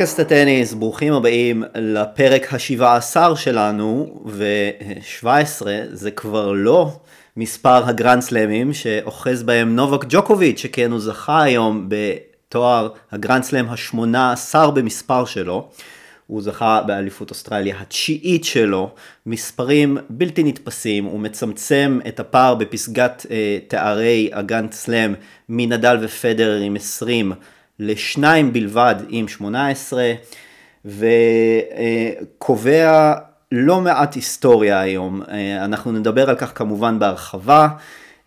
פודקאסט הטניס, ברוכים הבאים לפרק השבעה עשר שלנו, ו-17 זה כבר לא מספר הגרנד סלאמים שאוחז בהם נובק ג'וקוביץ', שכן הוא זכה היום בתואר הגרנד סלאם השמונה עשר במספר שלו. הוא זכה באליפות אוסטרליה התשיעית שלו, מספרים בלתי נתפסים, הוא מצמצם את הפער בפסגת אה, תארי הגרנד סלאם מנדל ופדר עם 20 לשניים בלבד עם 18, וקובע לא מעט היסטוריה היום. אה, אנחנו נדבר על כך כמובן בהרחבה.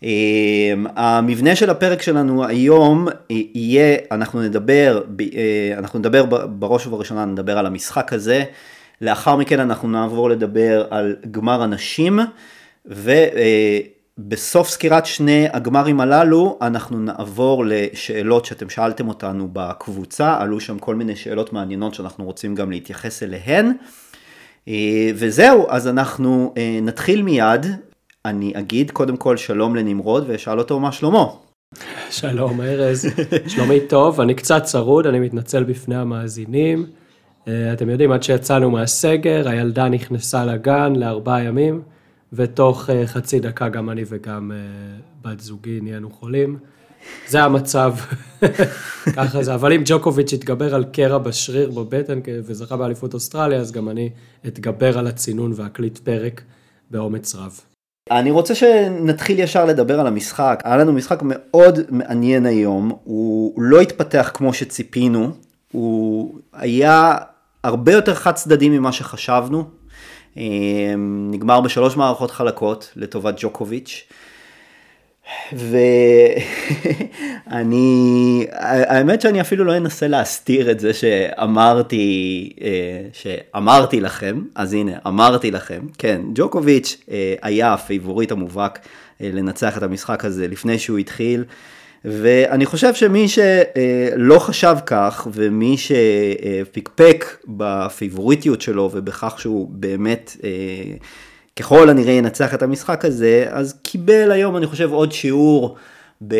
אה, המבנה של הפרק שלנו היום יהיה, אנחנו נדבר, אה, אנחנו נדבר בראש ובראשונה, נדבר על המשחק הזה. לאחר מכן אנחנו נעבור לדבר על גמר הנשים, ו... בסוף סקירת שני הגמרים הללו אנחנו נעבור לשאלות שאתם שאלתם אותנו בקבוצה, עלו שם כל מיני שאלות מעניינות שאנחנו רוצים גם להתייחס אליהן. אה, וזהו, אז אנחנו אה, נתחיל מיד. אני אגיד קודם כל שלום לנמרוד ואשאל אותו מה שלמה. שלום ארז, שלומי טוב, אני קצת צרוד, אני מתנצל בפני המאזינים. אה, אתם יודעים, עד שיצאנו מהסגר, הילדה נכנסה לגן לארבעה ימים. ותוך uh, חצי דקה גם אני וגם uh, בת זוגי נהיינו חולים. זה המצב, ככה זה. אבל אם ג'וקוביץ' יתגבר על קרע בשריר בבטן וזכה באליפות אוסטרליה, אז גם אני אתגבר על הצינון ואקליט פרק באומץ רב. אני רוצה שנתחיל ישר לדבר על המשחק. היה לנו משחק מאוד מעניין היום, הוא לא התפתח כמו שציפינו, הוא היה הרבה יותר חד צדדי ממה שחשבנו, נגמר בשלוש מערכות חלקות לטובת ג'וקוביץ'. ואני, האמת שאני אפילו לא אנסה להסתיר את זה שאמרתי, אה, שאמרתי לכם, אז הנה, אמרתי לכם, כן, ג'וקוביץ' אה, היה הפייבוריט המובהק אה, לנצח את המשחק הזה לפני שהוא התחיל. ואני חושב שמי שלא חשב כך, ומי שפקפק בפייבוריטיות שלו ובכך שהוא באמת אה, ככל הנראה ינצח את המשחק הזה, אז קיבל היום אני חושב עוד שיעור ב...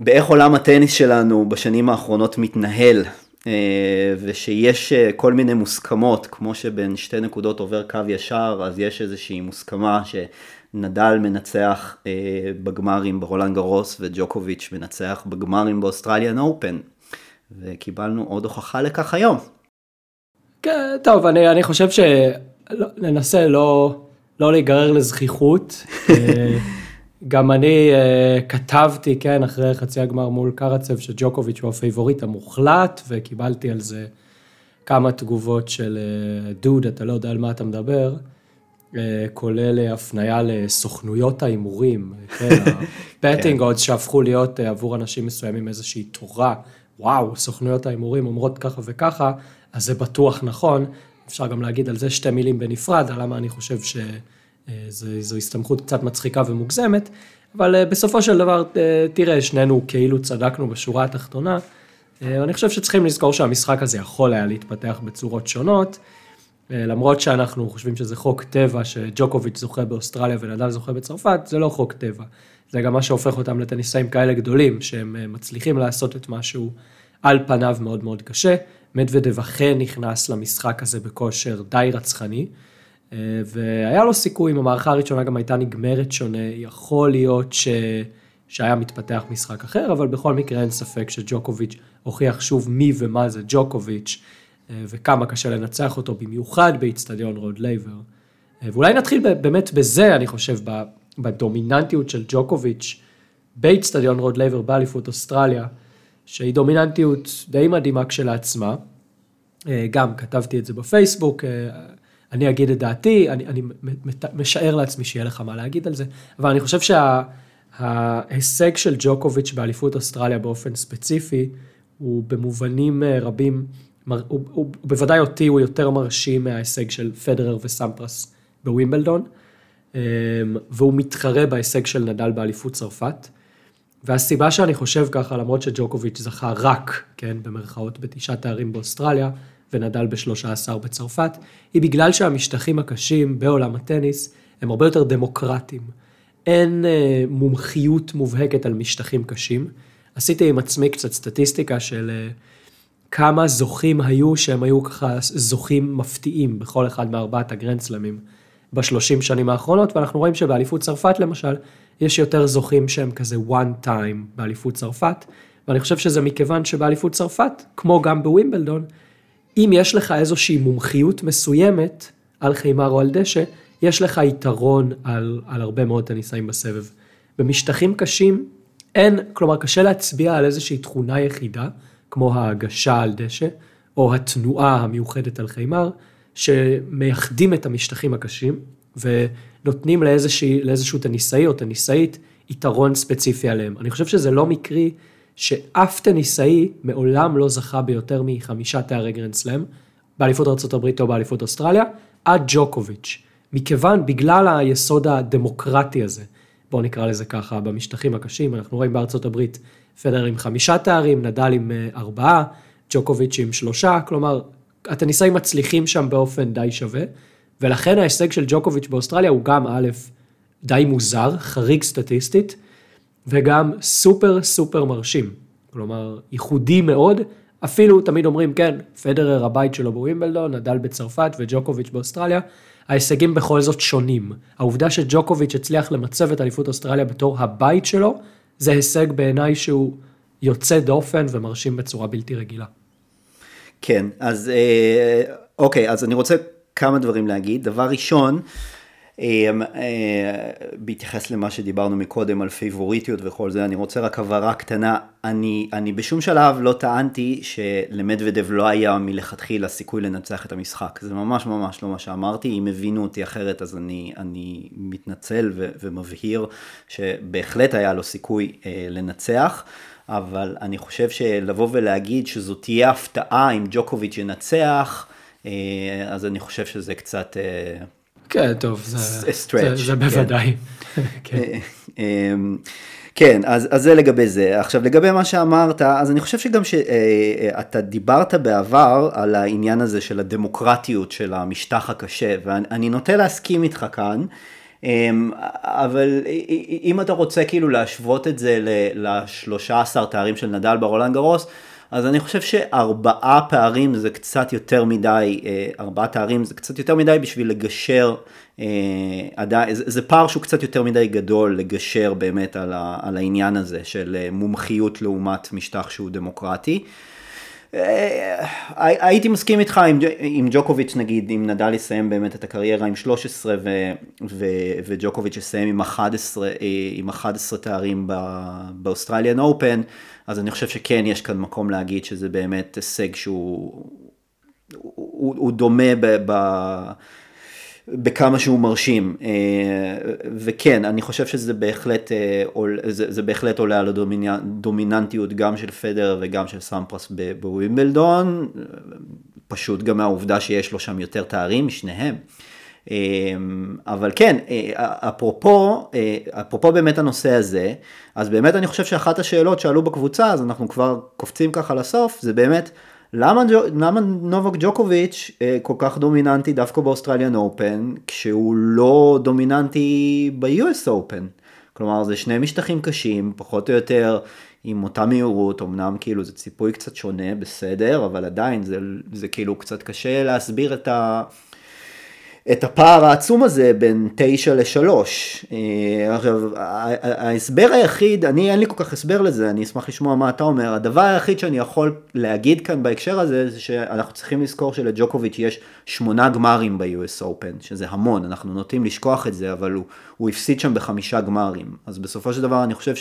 באיך עולם הטניס שלנו בשנים האחרונות מתנהל. אה, ושיש אה, כל מיני מוסכמות, כמו שבין שתי נקודות עובר קו ישר, אז יש איזושהי מוסכמה ש... נדל מנצח אה, בגמרים ברולנד גרוס וג'וקוביץ' מנצח בגמרים ב Australian Open. וקיבלנו עוד הוכחה לכך היום. כן, טוב, אני, אני חושב שננסה לא, לא להיגרר לוויכוחות. אה, גם אני uh, כתבתי, כן, אחרי חצי הגמר מול קרצב, שג'וקוביץ' הוא הפייבוריט המוחלט, וקיבלתי על זה כמה תגובות של דוד, אתה לא יודע על מה אתה מדבר. אה, כולל אה, הפנייה לסוכנויות ההימורים, כן, ה betting odds שהפכו להיות אה, עבור אנשים מסוימים איזושהי תורה, וואו, סוכנויות ההימורים אומרות ככה וככה, אז זה בטוח נכון. אפשר גם להגיד על זה שתי מילים בנפרד, על למה אני חושב שזו הסתמכות קצת מצחיקה ומוגזמת, אבל בסופו של דבר, תראה, שנינו כאילו צדקנו בשורה התחתונה. אני חושב שצריכים לזכור שהמשחק הזה יכול היה להתפתח בצורות שונות. אה, למרות שאנחנו חושבים שזה חוק טבע, שג'וקוביץ' זוכה באוסטרליה ונדל זוכה בצרפת, זה לא חוק טבע. זה גם מה שהופך אותם לטניסאים כאלה גדולים, שהם אה, מצליחים לעשות את מה שהוא על פניו מאוד מאוד קשה. מדוודב אכן נכנס למשחק הזה בכושר די רצחני, אה, והיה לו סיכוי, אם המערכה הראשונה גם הייתה נגמרת שונה, יכול להיות ש... שהיה מתפתח משחק אחר, אבל בכל מקרה אין ספק שג'וקוביץ' הוכיח שוב מי ומה זה ג'וקוביץ'. אה, וכמה קשה לנצח אותו, במיוחד באיצטדיון רוד לייבר. אה, ואולי נתחיל באמת בזה, אני חושב, בדומיננטיות של ג'וקוביץ' באיצטדיון רוד לייבר באליפות אוסטרליה, שהיא דומיננטיות די מדהימה כשלעצמה. אה, גם כתבתי את זה בפייסבוק, אני אגיד את דעתי, אני, אני משער לעצמי שיהיה לך מה להגיד על זה, אבל אני חושב שההישג שה, של ג'וקוביץ' באליפות אוסטרליה באופן ספציפי, הוא במובנים רבים הוא, הוא, הוא בוודאי אותי הוא יותר מרשים מההישג של פדרר וסמפרס בווימבלדון, אמ, והוא מתחרה בהישג של נדל באליפות צרפת. והסיבה שאני חושב ככה, למרות שג'וקוביץ' זכה רק, כן, במרכאות, בתשעה תארים באוסטרליה, ונדל בשלושה עשר בצרפת, היא בגלל שהמשטחים הקשים בעולם הטניס הם הרבה יותר דמוקרטיים. אין אה, מומחיות מובהקת על משטחים קשים. עשיתי עם עצמי קצת סטטיסטיקה של... אה, כמה זוכים היו שהם היו ככה זוכים מפתיעים בכל אחד מארבעת הגרנדסלמים בשלושים שנים האחרונות, ואנחנו רואים שבאליפות צרפת למשל, יש יותר זוכים שהם כזה one time באליפות צרפת, ואני חושב שזה מכיוון שבאליפות צרפת, כמו גם בווימבלדון, אם יש לך איזושהי מומחיות מסוימת על חימר או על דשא, יש לך יתרון על, על הרבה מאוד טניסאים בסבב. במשטחים קשים אין, כלומר קשה להצביע על איזושהי תכונה יחידה, כמו ההגשה על דשא, או התנועה המיוחדת על חימר, שמייחדים את המשטחים הקשים, ונותנים לאיזושהי, לאיזשהו טניסאי או טניסאית יתרון ספציפי עליהם. אני חושב שזה לא מקרי שאף טניסאי מעולם לא זכה ביותר מחמישה תארי גרנד סלאם, באליפות ארה"ב או באליפות אוסטרליה, עד ג'וקוביץ'. מכיוון, בגלל היסוד הדמוקרטי הזה, בואו נקרא לזה ככה, במשטחים הקשים, אנחנו רואים בארצות הברית פדר עם חמישה תארים, נדל עם אה, ארבעה, ג'וקוביץ' עם שלושה, כלומר, הטניסאים מצליחים שם באופן די שווה, ולכן ההישג של ג'וקוביץ' באוסטרליה הוא גם א', די מוזר, חריג סטטיסטית, וגם סופר סופר מרשים. כלומר, ייחודי מאוד, אפילו תמיד אומרים, כן, פדרר הבית שלו בווימבלדון, נדל בצרפת וג'וקוביץ' באוסטרליה, ההישגים בכל זאת שונים. העובדה שג'וקוביץ' הצליח למצב את אליפות אוסטרליה בתור הבית שלו, זה הישג בעיניי שהוא יוצא דופן ומרשים בצורה בלתי רגילה. כן, אז אה, אוקיי, אז אני רוצה כמה דברים להגיד. דבר ראשון, בהתייחס למה שדיברנו מקודם על פייבוריטיות וכל זה, אני רוצה רק הבהרה קטנה, אני, אני בשום שלב לא טענתי שלמדוודב לא היה מלכתחילה סיכוי לנצח את המשחק, זה ממש ממש לא מה שאמרתי, אם הבינו אותי אחרת אז אני, אני מתנצל ו, ומבהיר שבהחלט היה לו סיכוי אה, לנצח. אבל אני חושב שלבוא ולהגיד שזו תהיה הפתעה אם ג'וקוביץ' ינצח, אה, אז אני חושב שזה קצת... כן, טוב, זה, זה, זה כן. בוודאי. כן. אמ, כן, אז, אז זה לגבי זה. עכשיו, לגבי מה שאמרת, אז אני חושב שגם שאתה דיברת בעבר על העניין הזה של הדמוקרטיות של המשטח הקשה, ואני נוטה להסכים איתך כאן, אמ, אבל אם אתה רוצה כאילו להשוות את זה ל-13 תארים של נדל ברולנד גרוס, אז אני חושב שארבעה פערים זה קצת יותר מדי, אה, ארבעה תארים זה קצת יותר מדי בשביל לגשר, אה, זה פער שהוא קצת יותר מדי גדול לגשר באמת על, העניין הזה של אה, מומחיות לעומת משטח שהוא דמוקרטי. הייתי מסכים איתך עם, עם ג'וקוביץ' נגיד, אם נדל יסיים באמת את הקריירה עם 13 ו, ו, וג'וקוביץ' יסיים עם 11, עם 11 תארים באוסטרליאן אופן, אז אני חושב שכן יש כאן מקום להגיד שזה באמת הישג שהוא הוא, הוא דומה ב, ב, בכמה שהוא מרשים. אה, וכן, אני חושב שזה בהחלט, אה, זה, בהחלט עולה על הדומיננטיות גם של פדר וגם של סמפרס בווימבלדון, פשוט גם מהעובדה שיש לו שם יותר תארים משניהם. אמ, אבל כן, אה, אפרופו, אה, אפרופו באמת הנושא הזה, אז באמת אני חושב שאחת השאלות שעלו בקבוצה, אז אנחנו כבר קופצים ככה לסוף, זה באמת, למה, למה נובק ג'וקוביץ' אה, כל כך דומיננטי דווקא באוסטרליאן אופן, כשהוא לא דומיננטי ב-US אופן? כלומר, זה שני משטחים קשים, פחות או יותר עם אותה מהירות, אמנם כאילו זה ציפוי קצת שונה, בסדר, אבל עדיין זה, זה כאילו קצת קשה להסביר את ה... את הפער העצום הזה בין תשע לשלוש. אה, עכשיו, ההסבר היחיד, אני אין לי כל כך הסבר לזה, אני אשמח לשמוע מה אתה אומר. הדבר היחיד שאני יכול להגיד כאן בהקשר הזה, זה שאנחנו צריכים לזכור שלג'וקוביץ' יש שמונה גמרים ב-US Open, שזה המון, אנחנו נוטים לשכוח את זה, אבל הוא, הוא הפסיד שם בחמישה גמרים. אז בסופו של דבר אני חושב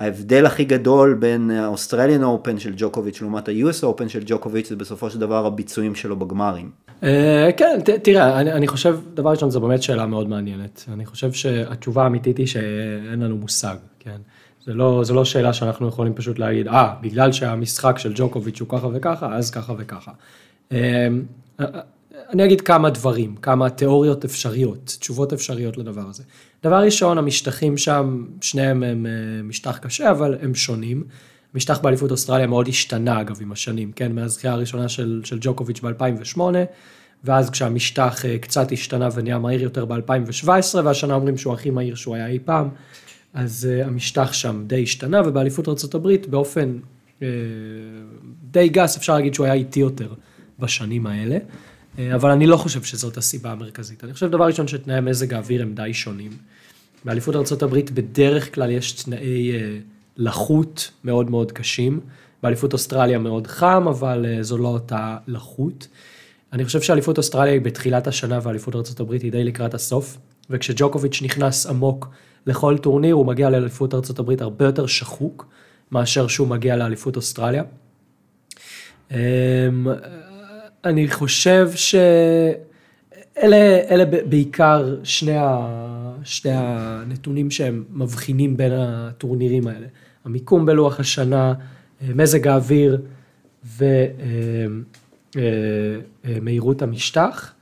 שההבדל הכי גדול בין ה Australian Open של ג'וקוביץ' לעומת ה-US Open של ג'וקוביץ', זה בסופו של דבר הביצועים שלו בגמרים. אה, כן, תראה, אני, חושב, דבר ראשון, זו באמת שאלה מאוד מעניינת. אני חושב שהתשובה האמיתית היא שאין לנו מושג, כן? זה לא, זה לא שאלה שאנחנו יכולים פשוט להגיד, אה, בגלל שהמשחק של ג'וקוביץ' הוא ככה וככה, אז ככה וככה. אה, אני אגיד כמה דברים, כמה תיאוריות אפשריות, תשובות אפשריות לדבר הזה. דבר ראשון, המשטחים שם, שניהם הם אה, משטח קשה, אבל הם שונים. המשטח באליפות אוסטרליה מאוד השתנה אגב עם השנים, כן, מהזכייה הראשונה של, של ג'וקוביץ' ב-2008, ואז כשהמשטח אה, קצת השתנה ונהיה מהיר יותר ב-2017, והשנה אומרים שהוא הכי מהיר שהוא היה אי פעם, אז uh, המשטח שם די השתנה, ובאליפות ארה"ב באופן די גס, אפשר להגיד שהוא היה איטי יותר בשנים האלה, אבל אני לא חושב שזאת הסיבה המרכזית. אני חושב דבר ראשון שתנאי מזג האוויר הם די שונים. באליפות ארה"ב בדרך כלל יש תנאי לחות מאוד מאוד קשים. באליפות אוסטרליה מאוד חם, אבל זו לא אותה לחות. אני חושב שאליפות אוסטרליה היא בתחילת השנה ואליפות ארה"ב היא די לקראת הסוף, וכשג'וקוביץ' נכנס עמוק לכל טורניר, הוא מגיע לאליפות ארה"ב הרבה יותר שחוק, מאשר שהוא מגיע לאליפות אוסטרליה. אני חושב שאלה אלה בעיקר שני, ה, שני הנתונים שהם מבחינים בין הטורנירים האלה. המיקום בלוח השנה, מזג האוויר ו... אמ, אה, אה, המשטח.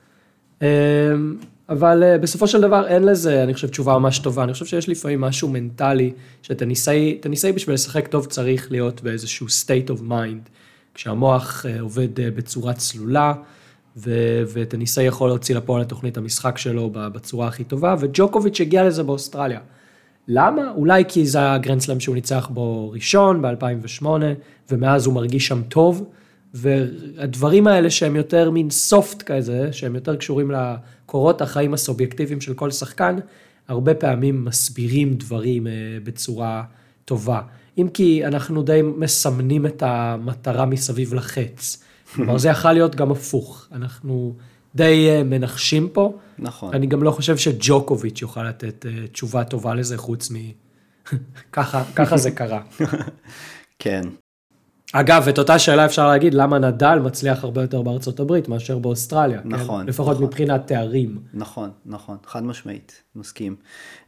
אה, אבל בסופו של דבר אין לזה, אני חושב, תשובה ממש טובה. אני חושב שיש לפעמים משהו מנטלי, שטניסאי, טניסאי בשביל לשחק טוב צריך להיות באיזשהו state of mind, כשהמוח עובד בצורה צלולה, ו- וטניסאי יכול להוציא לפועל את תוכנית המשחק שלו בצורה הכי טובה, וג'וקוביץ' הגיע לזה באוסטרליה. למה? אולי כי זה הגרנדסלאם שהוא ניצח בו ראשון ב-2008, ומאז הוא מרגיש שם טוב. והדברים האלה שהם יותר מין סופט כזה, שהם יותר קשורים לקורות החיים הסובייקטיביים של כל שחקן, הרבה פעמים מסבירים דברים אה, בצורה טובה. אם כי אנחנו די מסמנים את המטרה מסביב לחץ. כלומר, זה יכול להיות גם הפוך. אנחנו די אה, מנחשים פה. נכון. אני גם לא חושב שג'וקוביץ' יוכל לתת אה, תשובה טובה לזה, חוץ מ... ככה, ככה זה קרה. כן. אגב, את אותה שאלה אפשר להגיד, למה נדל מצליח הרבה יותר בארצות הברית מאשר באוסטרליה. כן? נכון. כן? לפחות נכון. מבחינת תארים. נכון, נכון, חד משמעית, מסכים.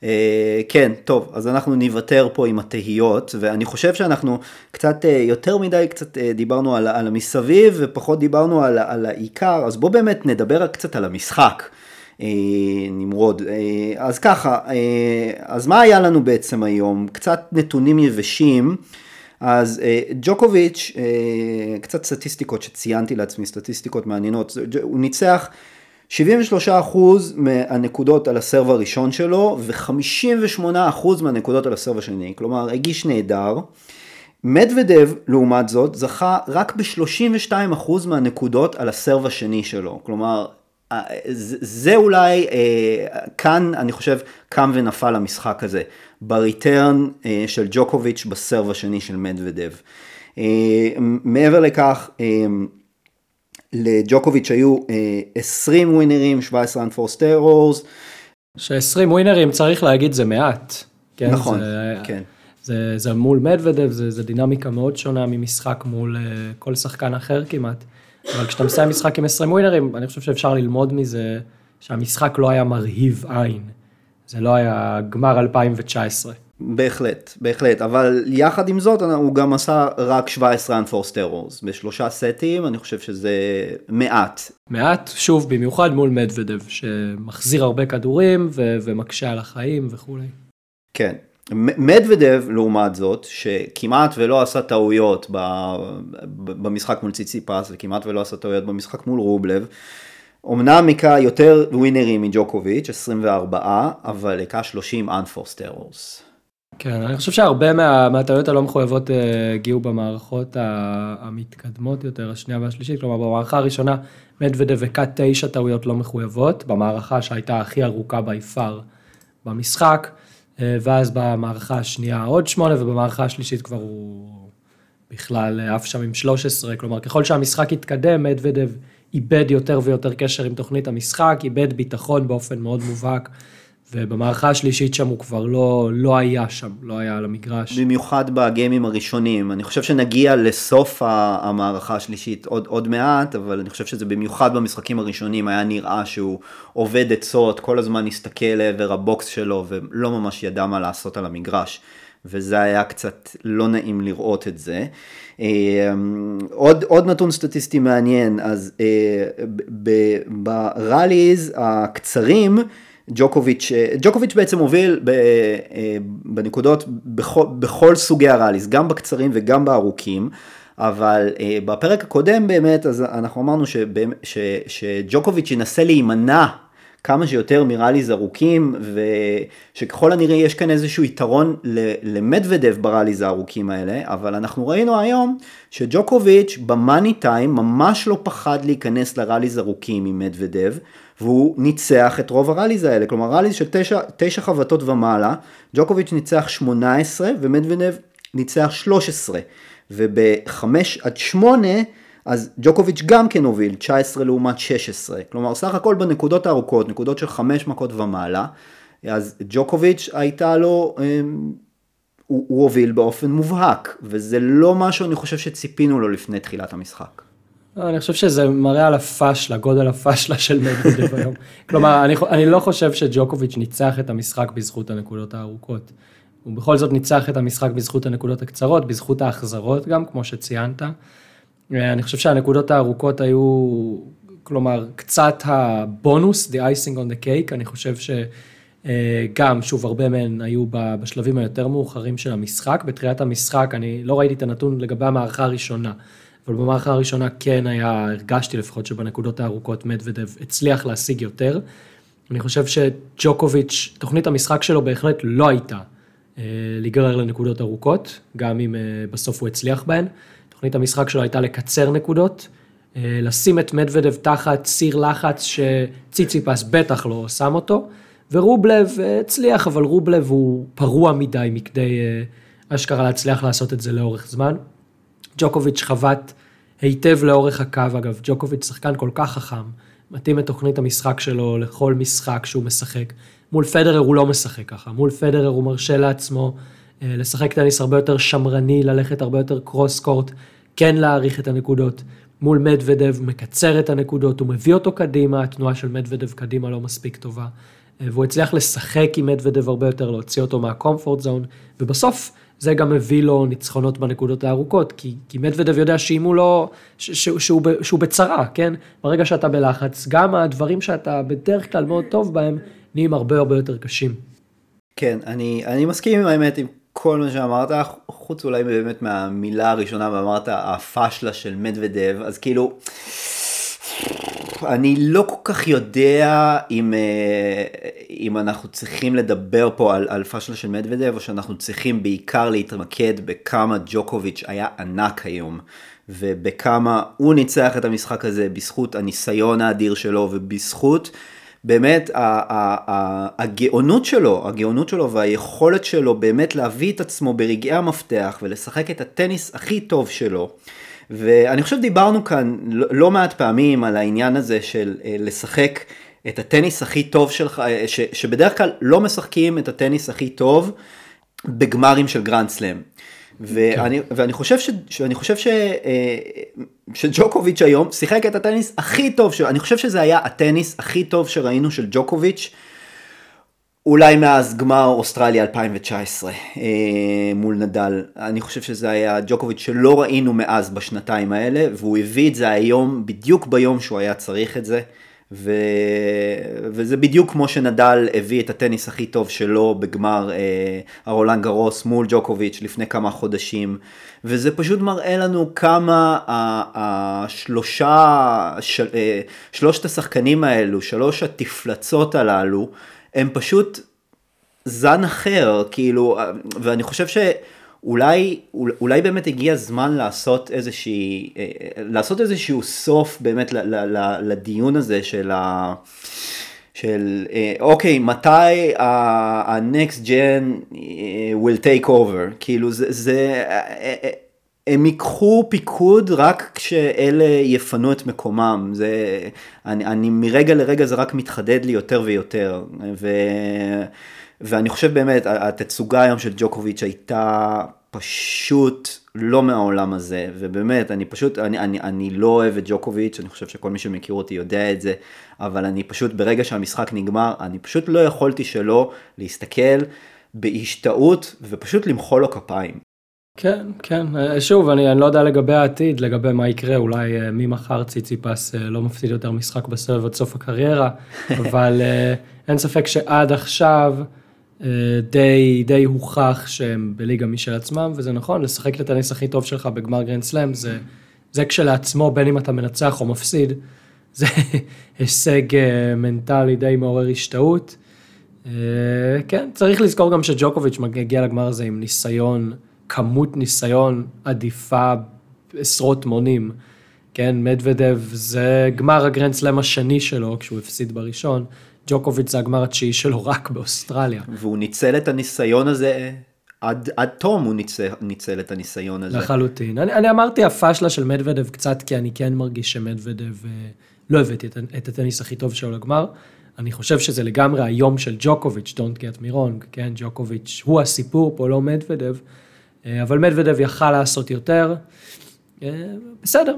אה, כן, טוב, אז אנחנו נוותר פה עם התהיות, ואני חושב שאנחנו קצת אה, יותר מדי, קצת אה, דיברנו על, על המסביב, ופחות דיברנו על, על העיקר, אז בואו באמת נדבר קצת על המשחק. אה, נמרוד. אה, אז ככה, אה, אז מה היה לנו בעצם היום? קצת נתונים יבשים. אז אה, ג'וקוביץ', אה, קצת סטטיסטיקות שציינתי לעצמי, סטטיסטיקות מעניינות, הוא ניצח 73% מהנקודות על הסרב הראשון שלו ו-58% מהנקודות על הסרב השני, כלומר הגיש נהדר. מדוודב לעומת זאת זכה רק ב-32% מהנקודות על הסרב השני שלו, כלומר זה אולי, כאן אני חושב קם ונפל המשחק הזה. בריטרן אה, של ג'וקוביץ' בסרב השני של מדוודב. אה, מעבר לכך, אה, לג'וקוביץ' היו 20 ווינרים, 17 unforced errors. ש-20 ווינרים צריך להגיד זה מעט. כן? נכון, זה, כן. זה, זה מול מדוודב, זה, זה דינמיקה מאוד שונה ממשחק מול כל שחקן אחר כמעט. אבל כשאתה מסיים משחק עם 20 ווינרים, אני חושב שאפשר ללמוד מזה שהמשחק לא היה מרהיב עין. זה לא היה גמר 2019. בהחלט, בהחלט, אבל יחד עם זאת הוא גם עשה רק 17 unforced errors בשלושה סטים, אני חושב שזה מעט. מעט, שוב, במיוחד מול מדוודב, שמחזיר הרבה כדורים ו- ומקשה על החיים וכולי. כן, מדוודב לעומת זאת, שכמעט ולא עשה טעויות במשחק מול ציציפס וכמעט ולא עשה טעויות במשחק מול רובלב, אמנם היכה יותר ווינרים מג'וקוביץ', 24, אבל היכה 30 unforced errors. כן, אני חושב שהרבה מה, מהטעויות הלא מחויבות uh, הגיעו במערכות המתקדמות יותר, השנייה והשלישית, כלומר במערכה הראשונה מדוודב היכה תשע טעויות לא מחויבות, במערכה שהייתה הכי ארוכה בי פאר במשחק, uh, ואז במערכה השנייה עוד שמונה, ובמערכה השלישית כבר הוא בכלל עף שם עם 13, כלומר ככל שהמשחק התקדם, מדוודב איבד יותר ויותר קשר עם תוכנית המשחק, איבד ביטחון באופן מאוד מובהק, ובמערכה השלישית שם הוא כבר לא, לא היה שם, לא היה על המגרש. במיוחד בגיימים הראשונים, אני חושב שנגיע לסוף המערכה השלישית עוד, עוד מעט, אבל אני חושב שזה במיוחד במשחקים הראשונים היה נראה שהוא עובד עצות, כל הזמן הסתכל לעבר הבוקס שלו ולא ממש ידע מה לעשות על המגרש. וזה היה קצת לא נעים לראות את זה. אה, עוד, עוד נתון סטטיסטי מעניין, אז אה, בראליז הקצרים, ג'וקוביץ', ג'וקוביץ' בעצם מוביל אה, בנקודות בכל, בכל סוגי הראליז, גם בקצרים וגם בארוכים. אבל בפרק הקודם באמת, אז אנחנו אמרנו שג'וקוביץ' ינסה להימנע כמה שיותר מראליז ארוכים, ושככל הנראה יש כאן איזשהו יתרון למדוודב בראליז הארוכים האלה, אבל אנחנו ראינו היום שג'וקוביץ' במאני טיים ממש לא פחד להיכנס לראליז ארוכים עם מדוודב, והוא ניצח את רוב הראליז האלה, כלומר ראליז של תשע, תשע חבטות ומעלה, ג'וקוביץ' ניצח 18 ומדוודב ניצח 13, וב-5 עד 8 אז ג'וקוביץ' גם כן הוביל 19 לעומת 16, כלומר סך הכל בנקודות הארוכות, נקודות של 5 מכות ומעלה, אז ג'וקוביץ' הייתה לו, אמ, הוא, הוא הוביל באופן מובהק, וזה לא משהו אני חושב שציפינו לו לפני תחילת המשחק. לא, אני חושב שזה מראה על הפשלה, גודל הפשלה של מדוודב היום. כלומר, אני, אני לא חושב שג'וקוביץ' ניצח את המשחק בזכות הנקודות הארוכות. הוא בכל זאת ניצח את המשחק בזכות הנקודות הקצרות, בזכות ההחזרות גם, כמו שציינת. אני חושב שהנקודות הארוכות היו, כלומר, קצת הבונוס, the icing on the cake, אני חושב שגם, שוב, הרבה מהן היו בשלבים היותר מאוחרים של המשחק. בתחילת המשחק, אני לא ראיתי את הנתון לגבי המערכה הראשונה, אבל במערכה הראשונה כן היה, הרגשתי לפחות שבנקודות הארוכות מדוודב הצליח להשיג יותר. אני חושב שג'וקוביץ', תוכנית המשחק שלו בהחלט לא הייתה אה, להיגרר לנקודות ארוכות, גם אם אה, בסוף הוא הצליח בהן. תוכנית המשחק שלו הייתה לקצר נקודות, אה, לשים את מדוודב תחת סיר לחץ שציציפס בטח לא שם אותו, ורובלב הצליח, אבל רובלב הוא פרוע מדי מכדי אשכרה להצליח לעשות את זה לאורך זמן. ג'וקוביץ' חבט היטב לאורך הקו, אגב, ג'וקוביץ' שחקן כל כך חכם, מתאים את תוכנית המשחק שלו לכל משחק שהוא משחק. מול פדרר הוא לא משחק ככה, מול פדרר הוא מרשה לעצמו אה, לשחק טניס הרבה יותר שמרני, ללכת הרבה יותר קרוס קורט, כן להעריך את הנקודות. מול מדוודב מקצר את הנקודות, הוא מביא אותו קדימה, התנועה של מדוודב קדימה לא מספיק טובה. אה, והוא הצליח לשחק עם מדוודב הרבה יותר, להוציא אותו מהקומפורט זון, ובסוף זה גם מביא לו ניצחונות בנקודות הארוכות, כי, כי מדוודב יודע שאם הוא לא, ש, ש, שהוא, שהוא בצרה, כן? ברגע שאתה בלחץ, גם הדברים שאתה בדרך כלל מאוד טוב בהם, נהיים הרבה הרבה יותר קשים. כן, אני, אני מסכים עם האמת עם כל מה שאמרת, חוץ אולי באמת מהמילה הראשונה ואמרת הפאשלה של מדוודב, אז כאילו, אני לא כל כך יודע אם, אה, אם אנחנו צריכים לדבר פה על, על פאשלה של מדוודב, או שאנחנו צריכים בעיקר להתמקד בכמה ג'וקוביץ' היה ענק היום. ובכמה הוא ניצח את המשחק הזה בזכות הניסיון האדיר שלו ובזכות באמת הגאונות שלו, הגאונות שלו והיכולת שלו באמת להביא את עצמו ברגעי המפתח ולשחק את הטניס הכי טוב שלו. ואני חושב דיברנו כאן לא, לא מעט פעמים על העניין הזה של אה, לשחק את הטניס הכי טוב שלך, אה, ש, שבדרך כלל לא משחקים את הטניס הכי טוב בגמרים של גרנד סלאם. ואני, כן. ואני חושב, ש, שאני חושב ש, אה, שג'וקוביץ' היום שיחק את הטניס הכי טוב, אני חושב שזה היה הטניס הכי טוב שראינו של ג'וקוביץ', אולי מאז גמר אוסטרליה 2019 אה, מול נדל. אני חושב שזה היה ג'וקוביץ' שלא ראינו מאז בשנתיים האלה, והוא הביא את זה היום, בדיוק ביום שהוא היה צריך את זה. ו... וזה בדיוק כמו שנדל הביא את הטניס הכי טוב שלו בגמר אה, הרולנד גרוס מול ג'וקוביץ' לפני כמה חודשים, וזה פשוט מראה לנו כמה השלושה, של, אה, שלושת השחקנים האלו, שלוש התפלצות הללו, הם פשוט זן אחר, כאילו, ואני חושב ש... אולי, אולי באמת הגיע הזמן לעשות איזושהי, אה, לעשות איזשהו סוף באמת לדיון הזה של ה... של אה, אוקיי, מתי ה-next gen אה, will take over, כאילו זה, זה, הם ייקחו פיקוד רק כשאלה יפנו את מקומם, זה, אני, אני מרגע לרגע זה רק מתחדד לי יותר ויותר, ו... ואני חושב באמת, התצוגה היום של ג'וקוביץ' הייתה פשוט לא מהעולם הזה, ובאמת, אני פשוט, אני, אני, אני לא אוהב את ג'וקוביץ', אני חושב שכל מי שמכיר אותי יודע את זה, אבל אני פשוט, ברגע שהמשחק נגמר, אני פשוט לא יכולתי שלא להסתכל בהשתאות ופשוט למחוא לו כפיים. כן, כן, שוב, אני, אני לא יודע לגבי העתיד, לגבי מה יקרה, אולי אה, ממחר ציציפס אה, לא מפסיד יותר משחק בסבב עד סוף הקריירה, אבל אה, אין ספק שעד עכשיו, די, די הוכח שהם בליגה משל עצמם, וזה נכון, לשחק את הטניס הכי טוב שלך בגמר גרנד סלאם, זה, זה כשלעצמו, בין אם אתה מנצח או מפסיד, זה הישג אה, מנטלי די מעורר השתאות. אה, כן, צריך לזכור גם שג'וקוביץ' מגיע לגמר הזה עם ניסיון, כמות ניסיון עדיפה עשרות מונים. כן, מדוודב זה גמר הגרנד השני שלו כשהוא הפסיד בראשון. ג'וקוביץ' זה הגמר התשיעי שלו רק באוסטרליה. והוא ניצל את הניסיון הזה עד, עד תום הוא ניצל, ניצל את הניסיון הזה. לחלוטין. אני, אני אמרתי הפאשלה של מדוודב קצת כי אני כן מרגיש שמדוודב, אה, לא הבאתי את, את הטניס הכי טוב שלו לגמר. אני חושב שזה לגמרי היום של ג'וקוביץ', Don't get me wrong, כן, ג'וקוביץ' הוא הסיפור פה, לא מדוודב, אה, אבל מדוודב יכל לעשות יותר. אה, בסדר,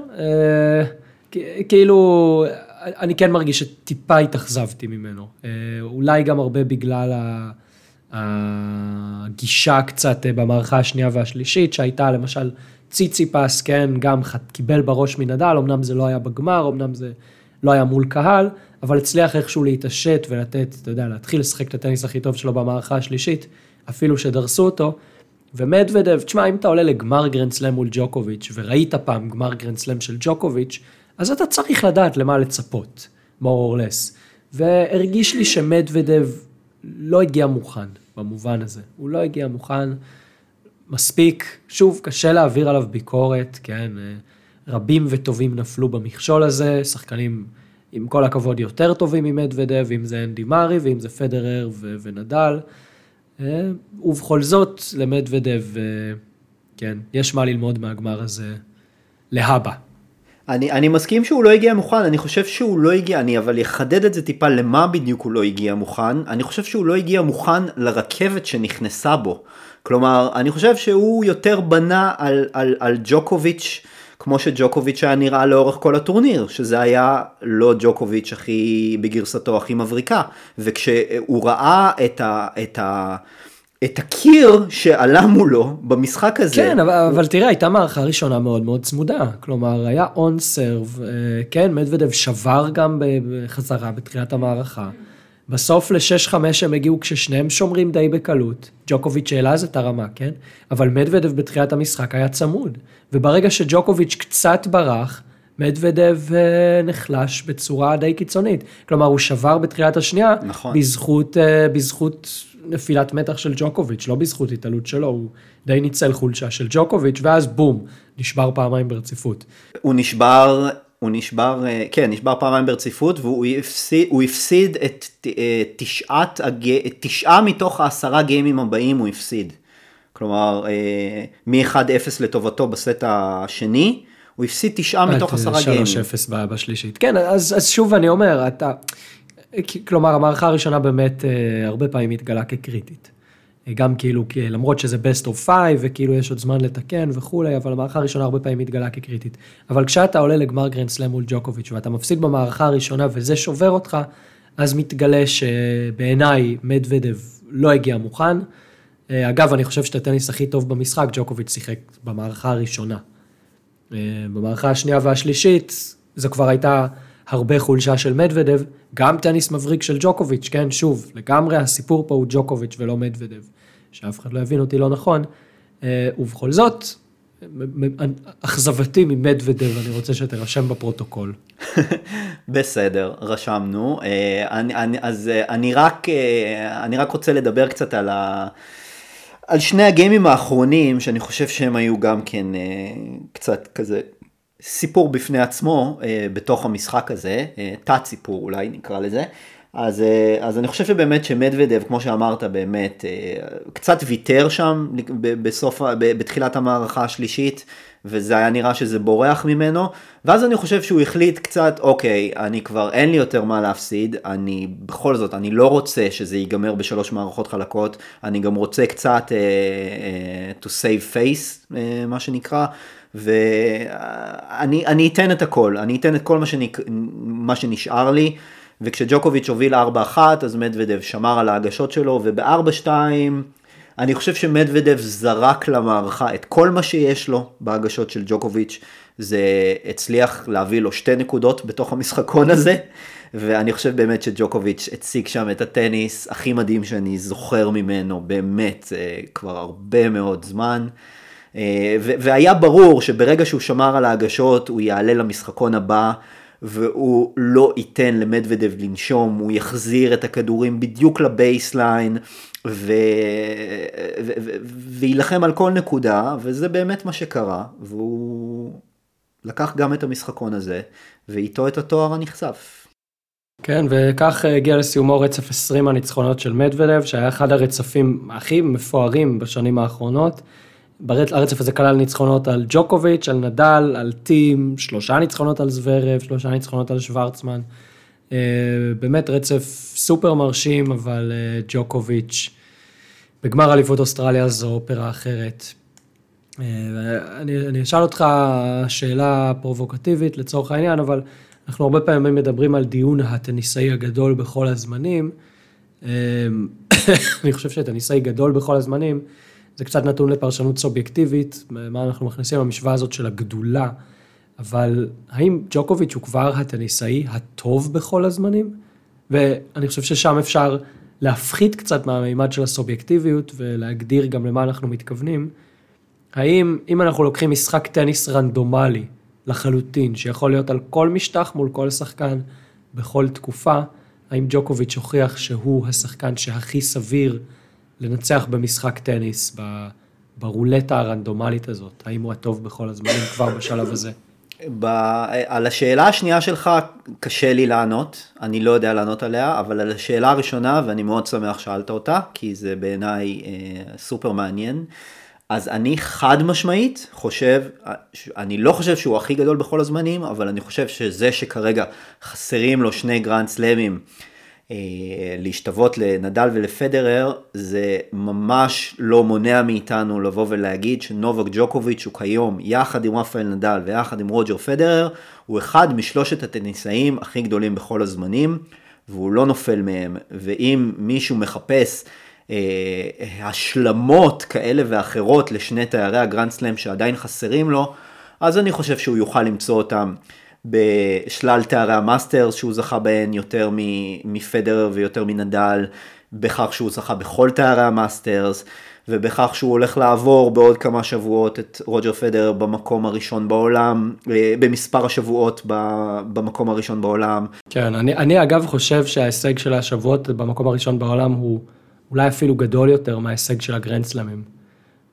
כאילו, אני כן מרגיש שטיפה התאכזבתי ממנו. אולי גם הרבה בגלל. הגישה קצת אה, במערכה השנייה והשלישית, שהייתה למשל ציציפס, כן, גם קיבל בראש מנדל, אמנם זה לא היה בגמר, אמנם זה לא היה מול קהל, אבל הצליח איכשהו להתעשת ולתת, אתה יודע, להתחיל לשחק את הטניס הכי טוב שלו במערכה השלישית, אפילו שדרסו אותו. ומדוודב, תשמע, אם אתה עולה לגמר גרנדסלאם מול ג'וקוביץ', וראית פעם גמר גרנדסלאם של ג'וקוביץ', אז אתה צריך לדעת למה לצפות, more or less. והרגיש לי שמדוודב לא הגיע מוכן. במובן הזה. הוא לא הגיע מוכן מספיק, שוב, קשה להעביר עליו ביקורת, כן, רבים וטובים נפלו במכשול הזה, שחקנים עם כל הכבוד יותר טובים ממדוודב, אם זה אנדי מארי ואם זה פדרר ו- ונדל, אה, ובכל זאת למדוודב, אה, כן, יש מה ללמוד מהגמר הזה להבא. אני, אני מסכים שהוא לא הגיע מוכן, אני חושב שהוא לא הגיע, אני אבל אחדד את זה טיפה למה בדיוק הוא לא הגיע מוכן, אני חושב שהוא לא הגיע מוכן לרכבת שנכנסה בו. כלומר, אני חושב שהוא יותר בנה על, על, על ג'וקוביץ', כמו שג'וקוביץ' היה נראה לאורך כל הטורניר, שזה היה לא ג'וקוביץ' הכי, בגרסתו הכי מבריקה, וכשהוא ראה את ה... את ה את הקיר שעלה מולו במשחק הזה. כן, אבל, הוא... אבל תראה, הייתה מערכה ראשונה מאוד מאוד צמודה. כלומר, היה און סרב, אה, כן, מדוודב שבר גם בחזרה בתחילת המערכה. בסוף ל-6-5 הם הגיעו כששניהם שומרים די בקלות. ג'וקוביץ' העלה אז את הרמה, כן? אבל מדוודב בתחילת המשחק היה צמוד. וברגע שג'וקוביץ' קצת ברח, מדוודב אה, נחלש בצורה די קיצונית. כלומר, הוא שבר בתחילת השנייה, נכון. בזכות, אה, בזכות נפילת מתח של ג'וקוביץ', לא בזכות התעלות שלו, הוא די ניצל חולשה של ג'וקוביץ', ואז בום, נשבר פעמיים ברציפות. הוא נשבר, הוא נשבר, אה, כן, נשבר פעמיים ברציפות, והוא הפסיד, הוא הפסיד את אה, תשעת, תשעה מתוך העשרה גיימים הבאים הוא הפסיד. כלומר, אה, מ-1-0 לטובתו בסט השני, הוא הפסיד תשעה מתוך עשרה גיימים. 3-0 בשלישית. כן, אז, אז שוב אני אומר, אתה... כלומר, המערכה הראשונה באמת אה, הרבה פעמים התגלה כקריטית. אה, גם כאילו, למרות שזה best of five, וכאילו יש עוד זמן לתקן וכולי, אבל המערכה הראשונה הרבה פעמים התגלה כקריטית. אבל כשאתה עולה לגמר גרנד סלאם מול ג'וקוביץ', ואתה מפסיד במערכה הראשונה וזה שובר אותך, אז מתגלה שבעיניי מדוודב לא הגיע מוכן. אה, אגב, אני חושב שאת הטניס הכי טוב במשחק, ג'וקוביץ' שיחק במערכה הראשונה. במערכה השנייה והשלישית, זו כבר הייתה הרבה חולשה של מדוודב, גם טניס מבריק של ג'וקוביץ', כן, שוב, לגמרי הסיפור פה הוא ג'וקוביץ' ולא מדוודב, שאף אחד לא יבין אותי לא נכון, אה, ובכל זאת, אכזבתי ממדוודב, אני רוצה שתירשם בפרוטוקול. בסדר, רשמנו. אה, אני, אני, אז אה, אני רק, אני רק רוצה לדבר קצת על, ה, על שני הגיימים האחרונים, שאני חושב שהם היו גם כן קצת כזה סיפור בפני עצמו אה, בתוך המשחק הזה, אה, תת סיפור אולי נקרא לזה. אז, אה, אז אני חושב שבאמת שמדוודב, כמו שאמרת, באמת קצת ויתר שם בסוף, בתחילת המערכה השלישית, וזה היה נראה שזה בורח ממנו, ואז אני חושב שהוא החליט קצת, אוקיי, אני כבר אין לי יותר מה להפסיד, אני בכל זאת, אני לא רוצה שזה ייגמר בשלוש מערכות חלקות, אני גם רוצה קצת uh, uh, to save face, uh, מה שנקרא, ואני אתן את הכל, אני אתן את כל מה, שנק... מה שנשאר לי, וכשג'וקוביץ' הוביל 4-1 אז מדוודב שמר על ההגשות שלו, וב-4-2 אני חושב שמדוודב זרק למערכה את כל מה שיש לו בהגשות של ג'וקוביץ', זה הצליח להביא לו שתי נקודות בתוך המשחקון הזה, ואני חושב באמת שג'וקוביץ' הציג שם את הטניס הכי מדהים שאני זוכר ממנו, באמת, אה, כבר הרבה מאוד זמן. אה, והיה ברור שברגע שהוא שמר על ההגשות הוא יעלה למשחקון הבא והוא לא ייתן למדוודב לנשום, הוא יחזיר את הכדורים בדיוק לבייסליין, ו... ו... ו... ויילחם על כל נקודה, וזה באמת מה שקרה, והוא לקח גם את המשחקון הזה, ואיתו את התואר הנכסף. כן, וכך הגיע לסיומו רצף 20 הניצחונות של מדוודב, שהיה אחד הרצפים הכי מפוארים בשנים האחרונות. הרצף הזה כלל ניצחונות על ג'וקוביץ', על נדל, על טים, שלושה ניצחונות על זוורב, שלושה ניצחונות על שוורצמן. אה, באמת רצף סופר מרשים, אבל אה, ג'וקוביץ', בגמר אליפות אוסטרליה זו אופרה אחרת. אה, אני, אני אשאל אותך שאלה פרובוקטיבית לצורך העניין, אבל אנחנו הרבה פעמים מדברים על דיון הטניסאי הגדול בכל הזמנים. אני חושב שטניסאי גדול בכל הזמנים, זה קצת נתון לפרשנות סובייקטיבית, מה אנחנו מכניסים למשוואה הזאת של הגדולה, אבל האם ג'וקוביץ' הוא כבר הטניסאי הטוב בכל הזמנים? ואני חושב ששם אפשר להפחית קצת מהמימד של הסובייקטיביות ולהגדיר גם למה אנחנו מתכוונים. האם אם אנחנו לוקחים משחק טניס רנדומלי לחלוטין, שיכול להיות על כל משטח מול כל שחקן בכל תקופה, האם ג'וקוביץ' הוכיח שהוא השחקן שהכי סביר לנצח במשחק טניס, ברולטה הרנדומלית הזאת? האם הוא הטוב בכל הזמנים כבר בשלב הזה? ב... על השאלה השנייה שלך קשה לי לענות, אני לא יודע לענות עליה, אבל על השאלה הראשונה, ואני מאוד שמח שאלת אותה, כי זה בעיניי אה, סופר מעניין, אז אני חד משמעית חושב, אני לא חושב שהוא הכי גדול בכל הזמנים, אבל אני חושב שזה שכרגע חסרים לו שני גרנד סלאמים, אה, להשתוות לנדל ולפדרר, זה ממש לא מונע מאיתנו לבוא ולהגיד שנובק ג'וקוביץ' הוא כיום, יחד עם רפאל נדל ויחד עם רוג'ר פדרר, הוא אחד משלושת הטניסאים הכי גדולים בכל הזמנים, והוא לא נופל מהם, ואם מישהו מחפש אה, השלמות כאלה ואחרות לשני תארי הגרנד סלאם שעדיין חסרים לו, אז אני חושב שהוא יוכל למצוא אותם בשלל תארי המאסטרס שהוא זכה בהן יותר מפדרר ויותר מנדל, בכך שהוא זכה בכל תארי המאסטרס, ובכך שהוא הולך לעבור בעוד כמה שבועות את רוג'ר פדרר במקום הראשון בעולם, אה, במספר השבועות במקום הראשון בעולם. כן, אני, אני אגב חושב שההישג של השבועות במקום הראשון בעולם הוא אולי אפילו גדול יותר מההישג של הגרנדסלמים.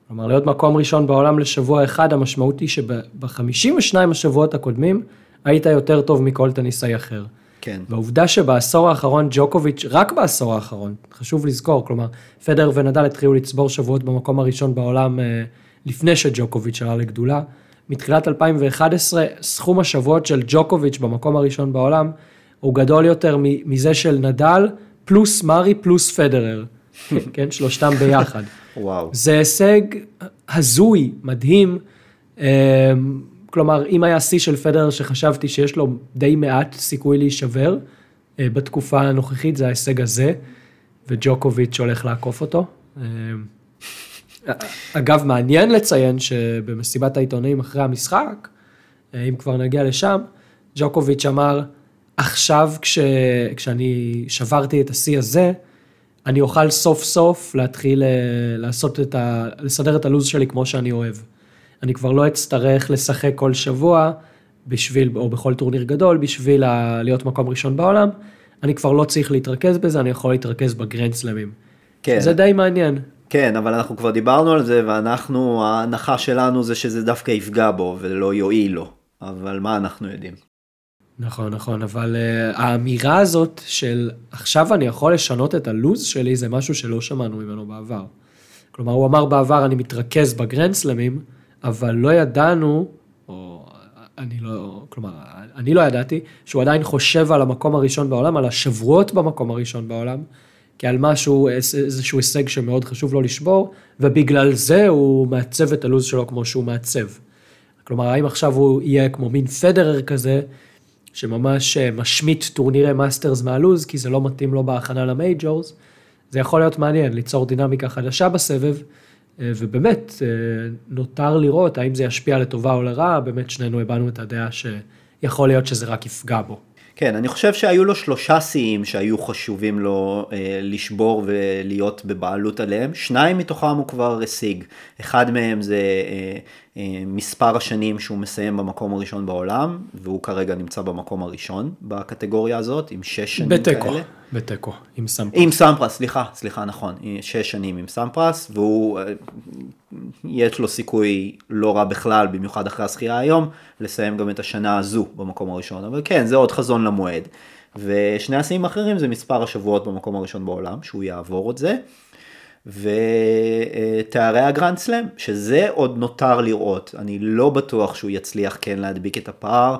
כלומר, להיות מקום ראשון בעולם לשבוע אחד, המשמעות היא שב-52 השבועות הקודמים, היית יותר טוב מכל טניסאי אחר. כן. והעובדה שבעשור האחרון ג'וקוביץ', רק בעשור האחרון, חשוב לזכור, כלומר, פדר ונדל התחילו לצבור שבועות במקום הראשון בעולם אה, לפני שג'וקוביץ' עלה לגדולה. מתחילת 2011, סכום השבועות של ג'וקוביץ' במקום הראשון בעולם, הוא גדול יותר מזה של נדל, פלוס מארי, פלוס פדרר. כן, שלושתם ביחד. וואו. זה הישג הזוי, מדהים. כלומר, אם היה שיא של פדרר שחשבתי שיש לו די מעט סיכוי להישבר, אה, בתקופה הנוכחית זה ההישג הזה, וג'וקוביץ' הולך לעקוף אותו. אה, אגב, מעניין לציין שבמסיבת העיתונאים אחרי המשחק, אה, אם כבר נגיע לשם, ג'וקוביץ' אמר, עכשיו כש, כשאני שברתי את השיא הזה, אני אוכל סוף סוף להתחיל לעשות את ה... לסדר את הלו"ז שלי כמו שאני אוהב. אני כבר לא אצטרך לשחק כל שבוע בשביל, או בכל טורניר גדול, בשביל להיות מקום ראשון בעולם. אני כבר לא צריך להתרכז בזה, אני יכול להתרכז בגרנד סלמים. כן. זה די מעניין. כן, אבל אנחנו כבר דיברנו על זה, ואנחנו, ההנחה שלנו זה שזה דווקא יפגע בו ולא יועיל לו. אבל מה אנחנו יודעים? נכון, נכון, אבל uh, האמירה הזאת של עכשיו אני יכול לשנות את הלו"ז שלי, זה משהו שלא שמענו ממנו בעבר. כלומר, הוא אמר בעבר, אני מתרכז בגרנד סלמים, אבל לא ידענו, או אני לא, כלומר, אני לא ידעתי, שהוא עדיין חושב על המקום הראשון בעולם, על השבועות במקום הראשון בעולם, כעל משהו, איזשהו הישג שמאוד חשוב לו לשבור, ובגלל זה הוא מעצב את הלו"ז שלו כמו שהוא מעצב. כלומר, האם עכשיו הוא יהיה כמו מין פדרר כזה, שממש אה, משמיט טורנירי מאסטרס מהלו"ז, כי זה לא מתאים לו בהכנה למייג'ורס, זה יכול להיות מעניין, ליצור דינמיקה חדשה בסבב. אה, ובאמת, אה, נותר לראות האם זה ישפיע לטובה או לרע, באמת שנינו הבענו את הדעה שיכול להיות שזה רק יפגע בו. כן, אני חושב שהיו לו שלושה שיאים שהיו חשובים לו אה, לשבור ולהיות בבעלות עליהם. שניים מתוכם הוא כבר השיג. אחד מהם זה אה, מספר השנים שהוא מסיים במקום הראשון בעולם, והוא כרגע נמצא במקום הראשון בקטגוריה הזאת, עם שש שנים בתיקו, כאלה. בתיקו, עם סמפרס. עם סמפרס, סליחה, סליחה, נכון, שש שנים עם סמפרס, והוא, אה, יש לו סיכוי לא רע בכלל, במיוחד אחרי הזכייה היום, לסיים גם את השנה הזו במקום הראשון, אבל כן, זה עוד חזון למועד. ושני השיאים האחרים זה מספר השבועות במקום הראשון בעולם, שהוא יעבור את זה, ותארי הגרנד סלאם, שזה עוד נותר לראות, אני לא בטוח שהוא יצליח כן להדביק את הפער.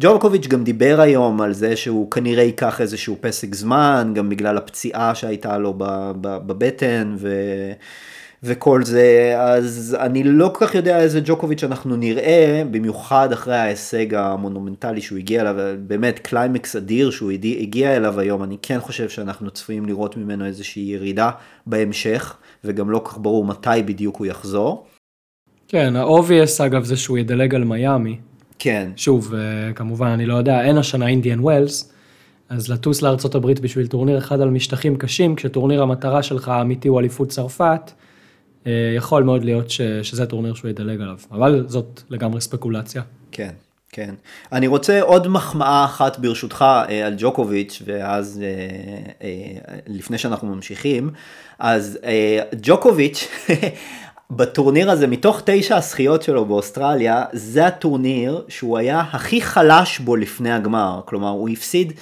ג'וקוביץ' גם דיבר היום על זה שהוא כנראה ייקח איזשהו פסק זמן, גם בגלל הפציעה שהייתה לו בבטן ו... וכל זה, אז אני לא כל כך יודע איזה ג'וקוביץ' אנחנו נראה, במיוחד אחרי ההישג המונומנטלי שהוא הגיע אליו, באמת קליימקס אדיר שהוא הגיע אליו היום, אני כן חושב שאנחנו צפויים לראות ממנו איזושהי ירידה בהמשך, וגם לא כך ברור מתי בדיוק הוא יחזור. כן, ה-obvious אגב זה שהוא ידלג על מיאמי. כן. שוב, אה, כמובן, אני לא יודע, אין השנה אינדיאן ווילס, אז לטוס לארה"ב בשביל טורניר אחד על משטחים קשים, כשטורניר המטרה שלך האמיתי הוא אליפות צרפת, יכול מאוד להיות ש, שזה טורניר שהוא ידלג עליו, אבל זאת לגמרי ספקולציה. כן, כן. אני רוצה עוד מחמאה אחת ברשותך אה, על ג'וקוביץ', ואז לפני שאנחנו ממשיכים, אז ג'וקוביץ', בטורניר הזה, מתוך תשע הזכיות שלו באוסטרליה, זה הטורניר שהוא היה הכי חלש בו לפני הגמר. כלומר, הוא הפסיד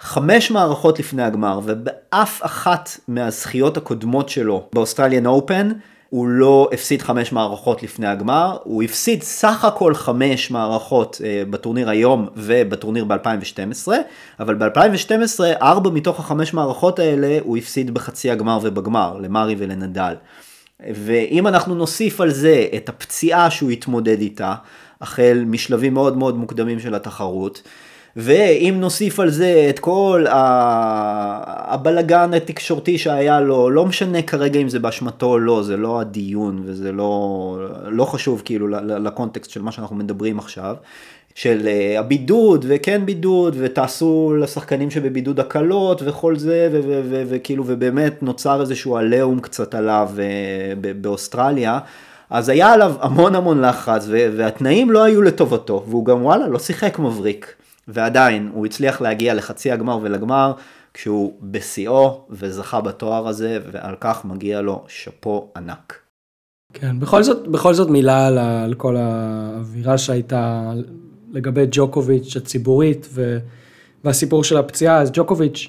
חמש מערכות לפני הגמר, ובאף אחת מהזכיות הקודמות שלו באוסטרליאן אופן, הוא לא הפסיד חמש מערכות לפני הגמר, הוא הפסיד סך הכל חמש מערכות אה, בטורניר היום ובטורניר ב-2012, אבל ב-2012 ארבע מתוך החמש מערכות האלה הוא הפסיד בחצי הגמר ובגמר, למרי ולנדל. ואם אנחנו נוסיף על זה את הפציעה שהוא התמודד איתה, החל משלבים מאוד מאוד מוקדמים של התחרות, ואם נוסיף על זה את כל הבלגן התקשורתי שהיה לו, לא משנה כרגע אם זה באשמתו או לא, זה לא הדיון וזה לא, לא חשוב כאילו לקונטקסט של מה שאנחנו מדברים עכשיו. של אה, הבידוד וכן בידוד ותעשו לשחקנים שבבידוד הקלות וכל זה וכאילו ובאמת נוצר איזשהו עליהום קצת עליו אה, באוסטרליה. אז היה עליו המון המון לחץ והתנאים לא היו לטובתו והוא גם וואלה לא שיחק מבריק ועדיין הוא הצליח להגיע לחצי הגמר ולגמר כשהוא בשיאו וזכה בתואר הזה ועל כך מגיע לו שאפו ענק. כן, בכל זאת, בכל זאת מילה על, על כל האווירה שהייתה לגבי ג'וקוביץ' הציבורית ו, והסיפור של הפציעה, אז ג'וקוביץ'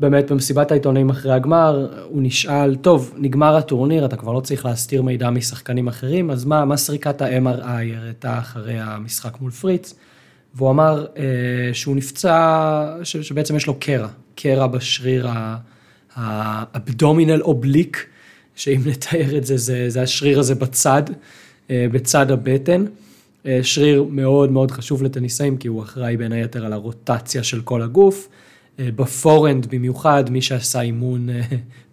באמת במסיבת העיתונאים אחרי הגמר, הוא נשאל, טוב, נגמר הטורניר, אתה כבר לא צריך להסתיר מידע משחקנים אחרים, אז מה, מה סריקת ה-MRI הראתה אחרי המשחק מול פריץ? והוא אמר אה, שהוא נפצע, ש, שבעצם יש לו קרע, קרע בשריר האבדומינל אובליק, שאם נתאר את זה, זה, זה השריר הזה בצד, אה, בצד הבטן. אה, שריר מאוד מאוד חשוב לטניסאים, כי הוא אחראי בין היתר על הרוטציה של כל הגוף. אה, בפורנד במיוחד, מי שעשה אימון אה,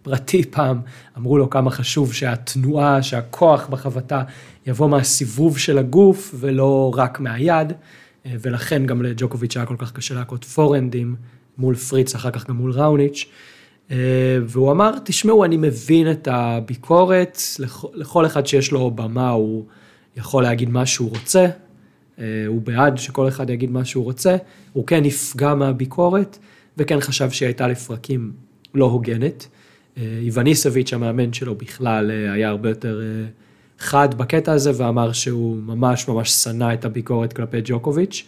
פרטי פעם, אמרו לו כמה חשוב שהתנועה, שהכוח בחבטה יבוא מהסיבוב של הגוף ולא רק מהיד, ולכן גם לג'וקוביץ' היה כל כך קשה להכות פורנדים מול פריץ, אחר כך גם מול ראוניץ'. והוא אמר, תשמעו, אני מבין את הביקורת, לכל אחד שיש לו במה הוא... יכול להגיד מה שהוא רוצה, אה, הוא בעד שכל אחד יגיד מה שהוא רוצה, הוא כן נפגע מהביקורת, וכן חשב שהיא הייתה לפרקים לא הוגנת. אה, איווניסביץ', המאמן שלו בכלל, אה, היה הרבה יותר חד בקטע הזה, ואמר שהוא ממש ממש שנא את הביקורת כלפי ג'וקוביץ'.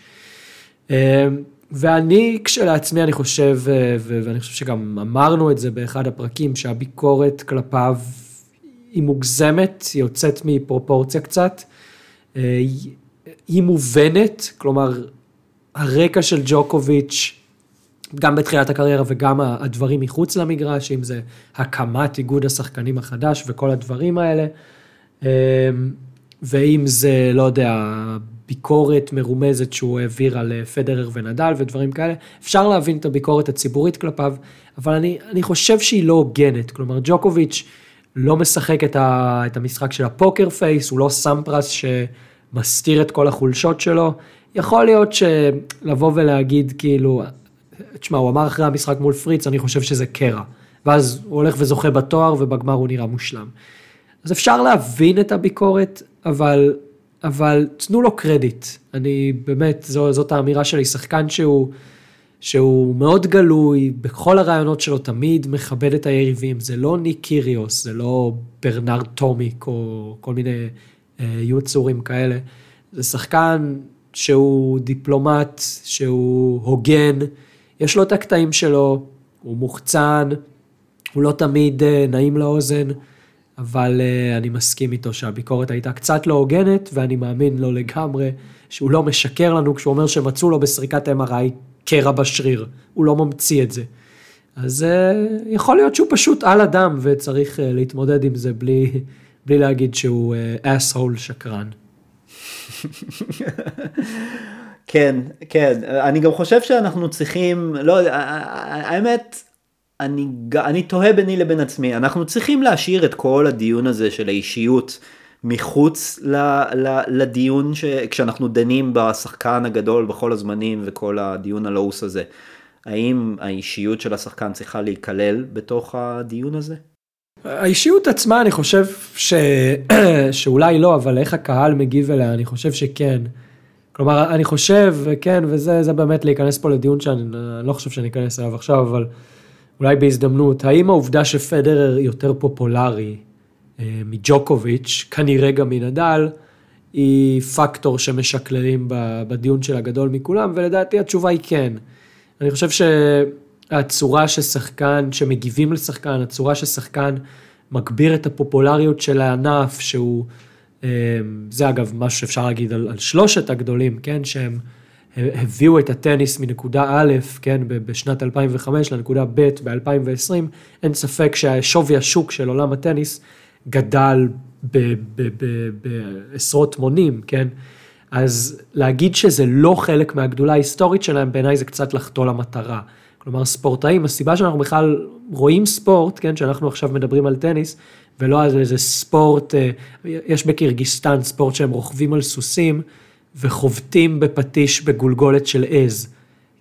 ואני כשלעצמי, אני חושב, ואני חושב שגם אמרנו את זה באחד הפרקים, שהביקורת כלפיו היא מוגזמת, היא יוצאת מפרופורציה קצת. אה, היא מובנת, כלומר, הרקע של ג'וקוביץ', גם בתחילת הקריירה וגם הדברים מחוץ למגרש, אם זה הקמת איגוד השחקנים החדש וכל הדברים האלה, אה, ואם זה, לא יודע, ביקורת מרומזת שהוא העביר על אה, פדרר ונדל ודברים כאלה, אפשר להבין את הביקורת הציבורית כלפיו, אבל אני, אני חושב שהיא לא הוגנת, כלומר ג'וקוביץ' לא משחק את, ה, את המשחק של ה poker face, הוא לא סמפרס ש... מסתיר את כל החולשות שלו, יכול להיות שלבוא ולהגיד כאילו, תשמע, הוא אמר אחרי המשחק מול פריץ, אני חושב שזה קרע. ואז הוא הולך וזוכה בתואר, ובגמר הוא נראה מושלם. אז אפשר להבין את הביקורת, אבל, אבל תנו לו קרדיט. אני באמת, זו, זאת האמירה שלי, שחקן שהוא, שהוא מאוד גלוי, בכל הרעיונות שלו תמיד מכבד את היריבים. זה לא ניק קיריוס, זה לא ברנרד טומיק, או כל מיני אה, יוצורים כאלה. זה שחקן שהוא דיפלומט, שהוא הוגן, יש לו את הקטעים שלו, הוא מוחצן, הוא לא תמיד אה, נעים לאוזן, אבל אה, אני מסכים איתו שהביקורת הייתה קצת לא הוגנת, ואני מאמין לו לגמרי שהוא לא משקר לנו כשהוא אומר שמצאו לו בסריקת MRI קרע בשריר, הוא לא ממציא את זה. אז אה, יכול להיות שהוא פשוט על אדם וצריך להתמודד עם זה בלי, בלי להגיד שהוא אסהול שקרן. כן, כן, אני גם חושב שאנחנו צריכים, לא, האמת, אני, אני תוהה ביני לבין עצמי, אנחנו צריכים להשאיר את כל הדיון הזה של האישיות מחוץ ל, ל, לדיון ש, כשאנחנו דנים בשחקן הגדול בכל הזמנים וכל הדיון הלעוס הזה. האם האישיות של השחקן צריכה להיכלל בתוך הדיון הזה? האישיות עצמה אני חושב ש... שאולי לא, אבל איך הקהל מגיב אליה, אני חושב שכן. כלומר, אני חושב, כן, וזה באמת להיכנס פה לדיון שאני לא חושב שאני אכנס אליו עכשיו, אבל אולי בהזדמנות, האם העובדה שפדרר יותר פופולרי אה, מג'וקוביץ', כנראה גם מנדל, היא פקטור שמשקללים בדיון של הגדול מכולם, ולדעתי התשובה היא כן. אני חושב שהצורה ששחקן, שמגיבים לשחקן, הצורה ששחקן מגביר את הפופולריות של הענף, שהוא... אמ, זה אגב משהו שאפשר להגיד על, על שלושת הגדולים, כן, שהם הביאו את הטניס מנקודה א', כן, בשנת 2005 לנקודה ב' ב-2020, אין ספק שהשווי השוק של עולם הטניס גדל בעשרות מונים, כן, אז להגיד שזה לא חלק מהגדולה ההיסטורית שלהם, בעיניי זה קצת לחטוא למטרה. כלומר, ספורטאים, הסיבה שאנחנו בכלל רואים ספורט, כן, שאנחנו עכשיו מדברים על טניס, ולא על איזה ספורט, אה, יש בקירגיסטן ספורט שהם רוכבים על סוסים וחובטים בפטיש בגולגולת של עז,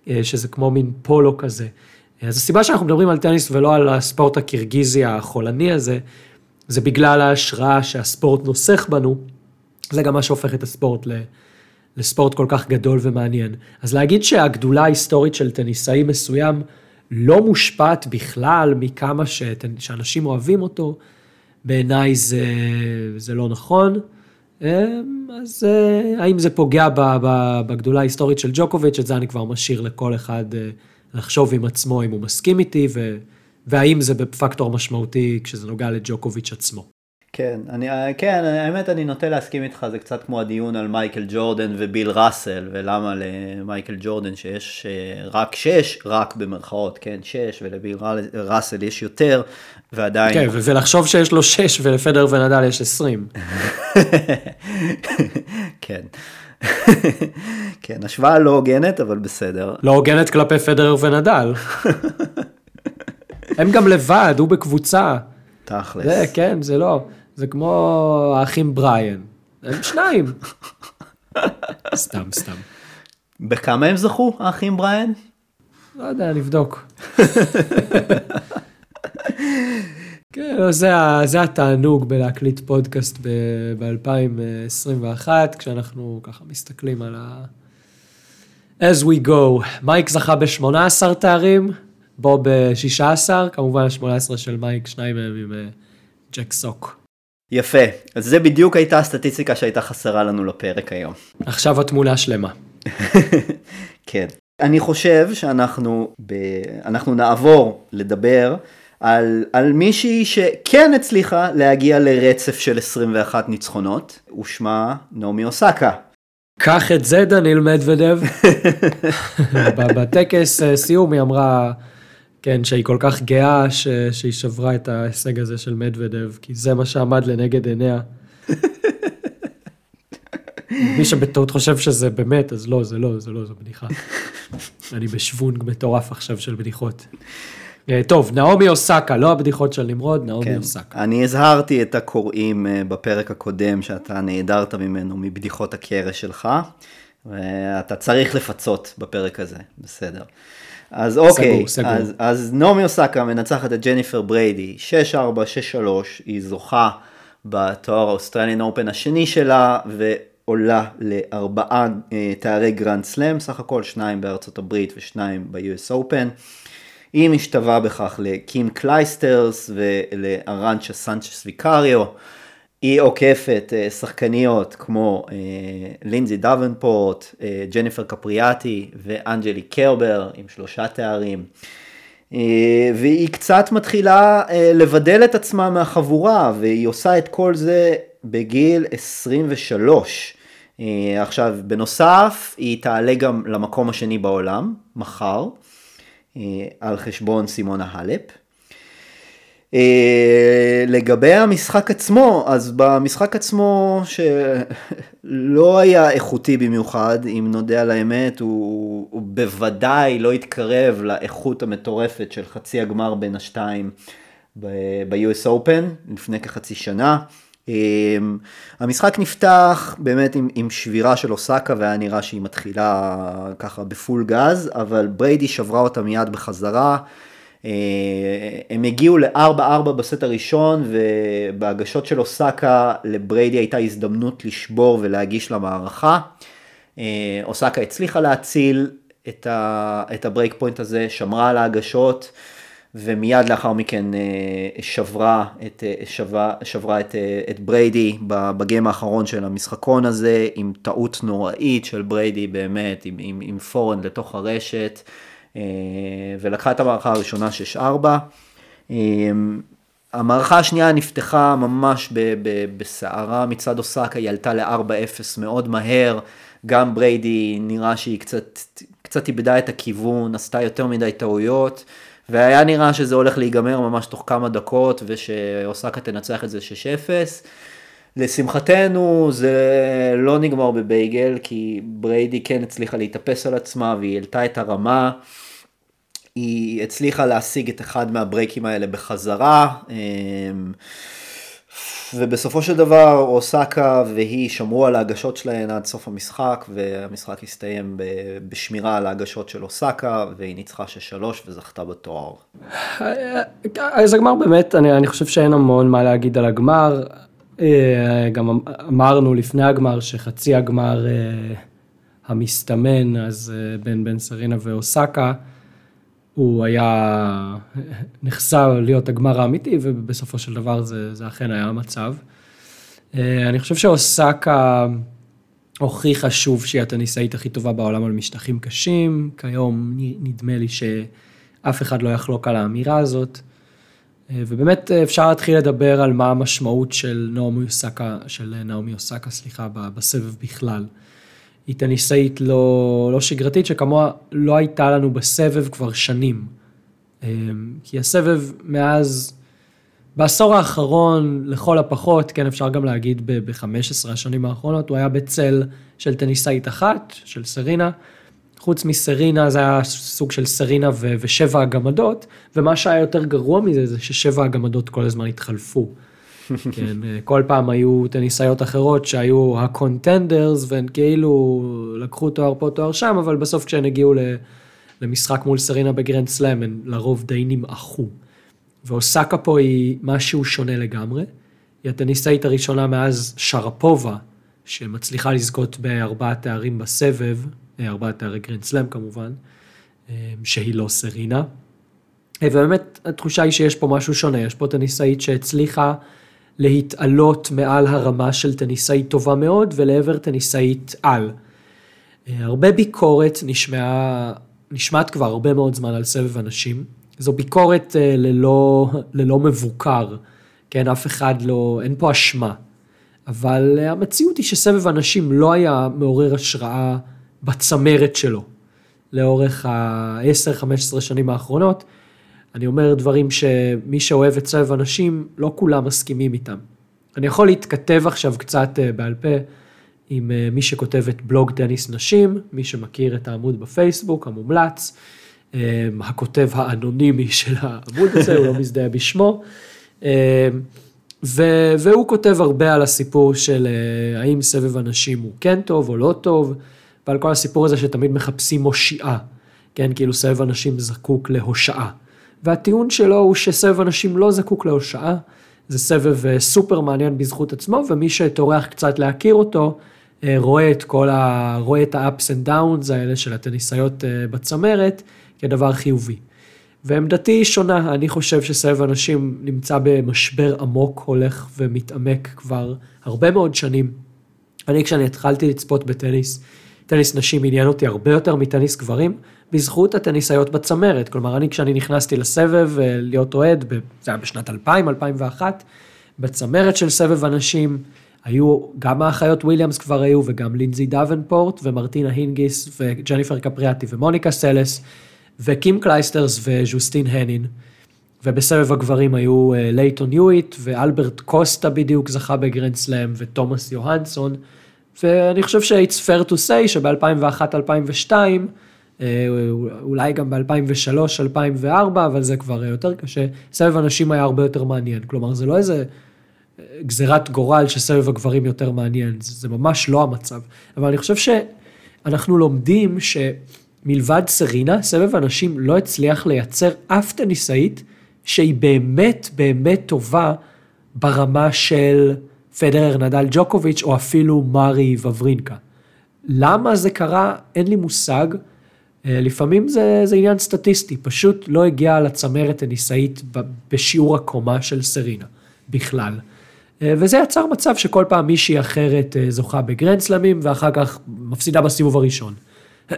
אה, שזה כמו מין פולו כזה. אז הסיבה שאנחנו מדברים על טניס ולא על הספורט הקירגיזי החולני הזה, זה בגלל ההשראה שהספורט נוסך בנו, זה גם מה שהופך את הספורט לספורט כל כך גדול ומעניין. אז להגיד שהגדולה ההיסטורית של טניסאי מסוים לא מושפעת בכלל מכמה שאנשים אוהבים אותו, בעיניי זה, זה לא נכון. אמ, אז אה, האם זה פוגע בגדולה ההיסטורית של ג'וקוביץ', את זה אני כבר משאיר לכל אחד אה, לחשוב עם עצמו אם הוא מסכים איתי, והאם זה בפקטור משמעותי כשזה נוגע לג'וקוביץ' עצמו. כן, אני, כן, האמת אני נוטה להסכים איתך, זה קצת כמו הדיון על מייקל ג'ורדן וביל ראסל, ולמה למייקל ג'ורדן שיש אה, רק שש, רק במרכאות, כן, שש, ולביל ראסל יש יותר, ועדיין... כן, ולחשוב שיש לו שש ולפדר ונדל יש עשרים. כן. כן, השוואה לא הוגנת, אבל בסדר. לא הוגנת כלפי פדר ונדל. הם גם לבד, הוא בקבוצה. תכלס. זה, כן, זה לא. זה כמו האחים בריאן. הם שניים. סתם, סתם. בכמה הם זכו, האחים בריאן? לא יודע, נבדוק. כן, זה, זה התענוג בלהקליט פודקאסט ב-2021, כשאנחנו ככה מסתכלים על ה... as we go. מייק זכה ב-18 תארים, בו ב-16, כמובן ה-18 של מייק, שניים מהם עם אה, ג'ק סוק. יפה, אז זה בדיוק הייתה הסטטיסטיקה שהייתה חסרה לנו לפרק היום. עכשיו התמונה שלמה. כן. אני חושב שאנחנו ב... אנחנו נעבור לדבר על, על מישהי שכן הצליחה להגיע לרצף של 21 ניצחונות, ושמה נעמי אוסקה. קח את זה דניל מדוודב. בטקס אה, סיום היא אמרה, כן, שהיא כל כך גאה ש... שהיא שברה את ההישג הזה של מדוודב, כי זה מה שעמד לנגד עיניה. מי שבטעות חושב שזה באמת, אז לא, זה לא, זה לא, זו בדיחה. אני בשוונג מטורף עכשיו של בדיחות. אה, טוב, נעמי אוסקה, לא הבדיחות של נמרוד, נעמי כן. אוסקה. אני הזהרתי את הקוראים אה, בפרק הקודם שאתה נעדרת ממנו מבדיחות הקרש שלך. אתה צריך לפצות בפרק הזה, בסדר. אז אוקיי, סגור, סגור. אז, אז נעמי אוסקה מנצחת את ג'ניפר בריידי, 6-4, 6-3, היא זוכה בתואר האוסטרליאן אופן השני שלה, ועולה לארבעה אה, תארי גרנד סלאם, סך הכל שניים בארצות הברית ושניים ב-US Open. היא משתווה בכך לקים קלייסטרס ולארנצ'ה סנצ'ס ויקריו. היא עוקפת אה, שחקניות כמו אה, לינזי דוונפורט, אה, ג'ניפר קפריאטי ואנג'לי קרבר עם שלושה תארים. והיא קצת מתחילה לבדל את עצמה מהחבורה והיא עושה את כל זה בגיל 23. עכשיו בנוסף היא תעלה גם למקום השני בעולם מחר על חשבון סימונה הלפ. אה, לגבי המשחק עצמו, אז במשחק עצמו שלא היה איכותי במיוחד, אם נודה על האמת, הוא, הוא בוודאי לא התקרב לאיכות המטורפת של חצי הגמר בין השתיים ב-US Open לפני כחצי שנה. אה, המשחק נפתח באמת עם, עם שבירה של אוסקה והיה נראה שהיא מתחילה ככה בפול גז, אבל בריידי שברה אותה מיד בחזרה. אה, הם הגיעו ל-4-4 בסט הראשון ובהגשות של אוסקה לבריידי הייתה הזדמנות לשבור ולהגיש למערכה. אה, אוסקה הצליחה להציל את, ה, את ה break point הזה, שמרה על ההגשות ומיד לאחר מכן אה, שברה את, שברה, שברה את, את בריידי בגיים האחרון של המשחקון הזה עם טעות נוראית של בריידי באמת, עם, עם, עם forehand לתוך הרשת. אה, ולקחה את המערכה הראשונה 6-4. אה, המערכה השנייה נפתחה ממש בסערה מצד אוסקה, היא עלתה ל-4-0 מאוד מהר, גם בריידי נראה שהיא קצת, קצת איבדה את הכיוון, עשתה יותר מדי טעויות, והיה נראה שזה הולך להיגמר ממש תוך כמה דקות, ושאוסקה תנצח את זה 6-0. לשמחתנו זה לא נגמר בבייגל, כי בריידי כן הצליחה להתאפס על עצמה והיא העלתה את הרמה. היא הצליחה להשיג את אחד מהברייקים האלה בחזרה. אמ, ובסופו של דבר אוסקה והיא שמרו על ההגשות שלהן עד סוף המשחק והמשחק הסתיים בשמירה על ההגשות של אוסקה והיא ניצחה שש-שלוש וזכתה בתואר. אז הגמר באמת, אני, אני חושב שאין המון מה להגיד על הגמר. אה, גם אמ-, אמרנו לפני הגמר שחצי הגמר אה, המסתמן, אז אה, בין בן סרינה ואוסקה, הוא היה נחשב להיות הגמר האמיתי, ובסופו של דבר זה, זה אכן היה המצב. אני חושב שאוסקה הוכיחה שוב שהיא הטניסאית הכי טובה בעולם על משטחים קשים, כיום נדמה לי שאף אחד לא יחלוק על האמירה הזאת. אה, ובאמת אה, אפשר להתחיל לדבר על מה המשמעות של נעמי אוסקה, של נעמי אוסקה, סליחה, בסבב בכלל. היא טניסאית לא, לא שגרתית, שכמוה לא הייתה לנו בסבב כבר שנים. אה, כי הסבב מאז, בעשור האחרון, לכל הפחות, כן, אפשר גם להגיד ב-15 השנים האחרונות, הוא היה בצל של טניסאית אחת, של סרינה, חוץ מסרינה זה היה סוג של סרינה ו- ושבע הגמדות, ומה שהיה יותר גרוע מזה זה ששבע הגמדות כל הזמן התחלפו. כן, כל פעם היו טניסאיות אחרות שהיו ה contenders והן כאילו לקחו תואר פה תואר שם, אבל בסוף כשהן הגיעו למשחק מול סרינה בגרנד סלאם הן לרוב די נמעכו. ואוסקה פה היא משהו שונה לגמרי. היא הטניסאית הראשונה מאז שרפובה, שמצליחה לזכות בארבעה תארים בסבב, ארבעת תארי גרנד סלאם כמובן, אה, שהיא לא סרינה. אה, ובאמת התחושה היא שיש פה משהו שונה, יש פה טניסאית שהצליחה להתעלות מעל הרמה של טניסאית טובה מאוד ולעבר טניסאית על. אה, הרבה ביקורת נשמעה, נשמעת כבר הרבה מאוד זמן על סבב הנשים. זו ביקורת ללא, ללא מבוקר, כן, אף אחד לא, אין פה אשמה. אבל המציאות היא שסבב אנשים לא היה מעורר השראה בצמרת שלו לאורך ה-10-15 שנים האחרונות. אני אומר דברים שמי שאוהב את סבב אנשים, לא כולם מסכימים איתם. אני יכול להתכתב עכשיו קצת אה, בעל פה עם אה, מי שכותב את בלוג טניס נשים, מי שמכיר את העמוד בפייסבוק המומלץ, אה, הכותב האנונימי של העמוד הזה, הוא לא מזדהה בשמו. והוא כותב הרבה על הסיפור של האם סבב אנשים הוא כן טוב או לא טוב. ועל כל הסיפור הזה שתמיד מחפשים מושיעה, כן, כאילו סבב אנשים זקוק להושעה. והטיעון שלו הוא שסבב אנשים לא זקוק להושעה, זה סבב אה, סופר מעניין בזכות עצמו, ומי שטורח קצת להכיר אותו, אה, רואה את כל ה... רואה את ה-ups and downs האלה של הטניסאיות אה, בצמרת כדבר חיובי. ועמדתי היא שונה, אני חושב שסבב הנשים נמצא במשבר עמוק, הולך ומתעמק כבר הרבה מאוד שנים. אני כשאני התחלתי לצפות בטניס, טניס נשים עניין אותי הרבה יותר מטניס גברים, בזכות הטניסאיות בצמרת. כלומר, אני כשאני נכנסתי לסבב אה, להיות אוהד, זה היה בשנת 2000, 2001, בצמרת של סבב הנשים, היו, גם האחיות וויליאמס כבר היו, וגם לינזי דוונפורט, ומרטינה הינגיס, וג'ניפר קפריאטי, ומוניקה סלס, וקים קלייסטרס וז'וסטין הנין. ובסבב הגברים היו אה, לייטון יואיט, ואלברט קוסטה בדיוק זכה בגרנד סלאם, ותומאס יוהנסון. ואני חושב ש-it's fair to say שב-2001-2002, אה, אולי גם ב-2003-2004, אבל זה כבר יותר קשה, סבב הנשים היה הרבה יותר מעניין. כלומר, זה לא איזה אה, גזירת גורל שסבב הגברים יותר מעניין, זה ממש לא המצב. אבל אני חושב שאנחנו לומדים שמלבד סרינה, סבב הנשים לא הצליח לייצר אף טניסאית שהיא באמת באמת טובה ברמה של פדרר, נדל, ג'וקוביץ', או אפילו מארי וברינקה. למה זה קרה? אין לי מושג. אה, לפעמים זה, זה עניין סטטיסטי, פשוט לא הגיע לצמרת טניסאית בשיעור הקומה של סרינה בכלל. אה, וזה יצר מצב שכל פעם מישהי אחרת אה, זוכה בגרנד סלמים ואחר כך מפסידה בסיבוב הראשון.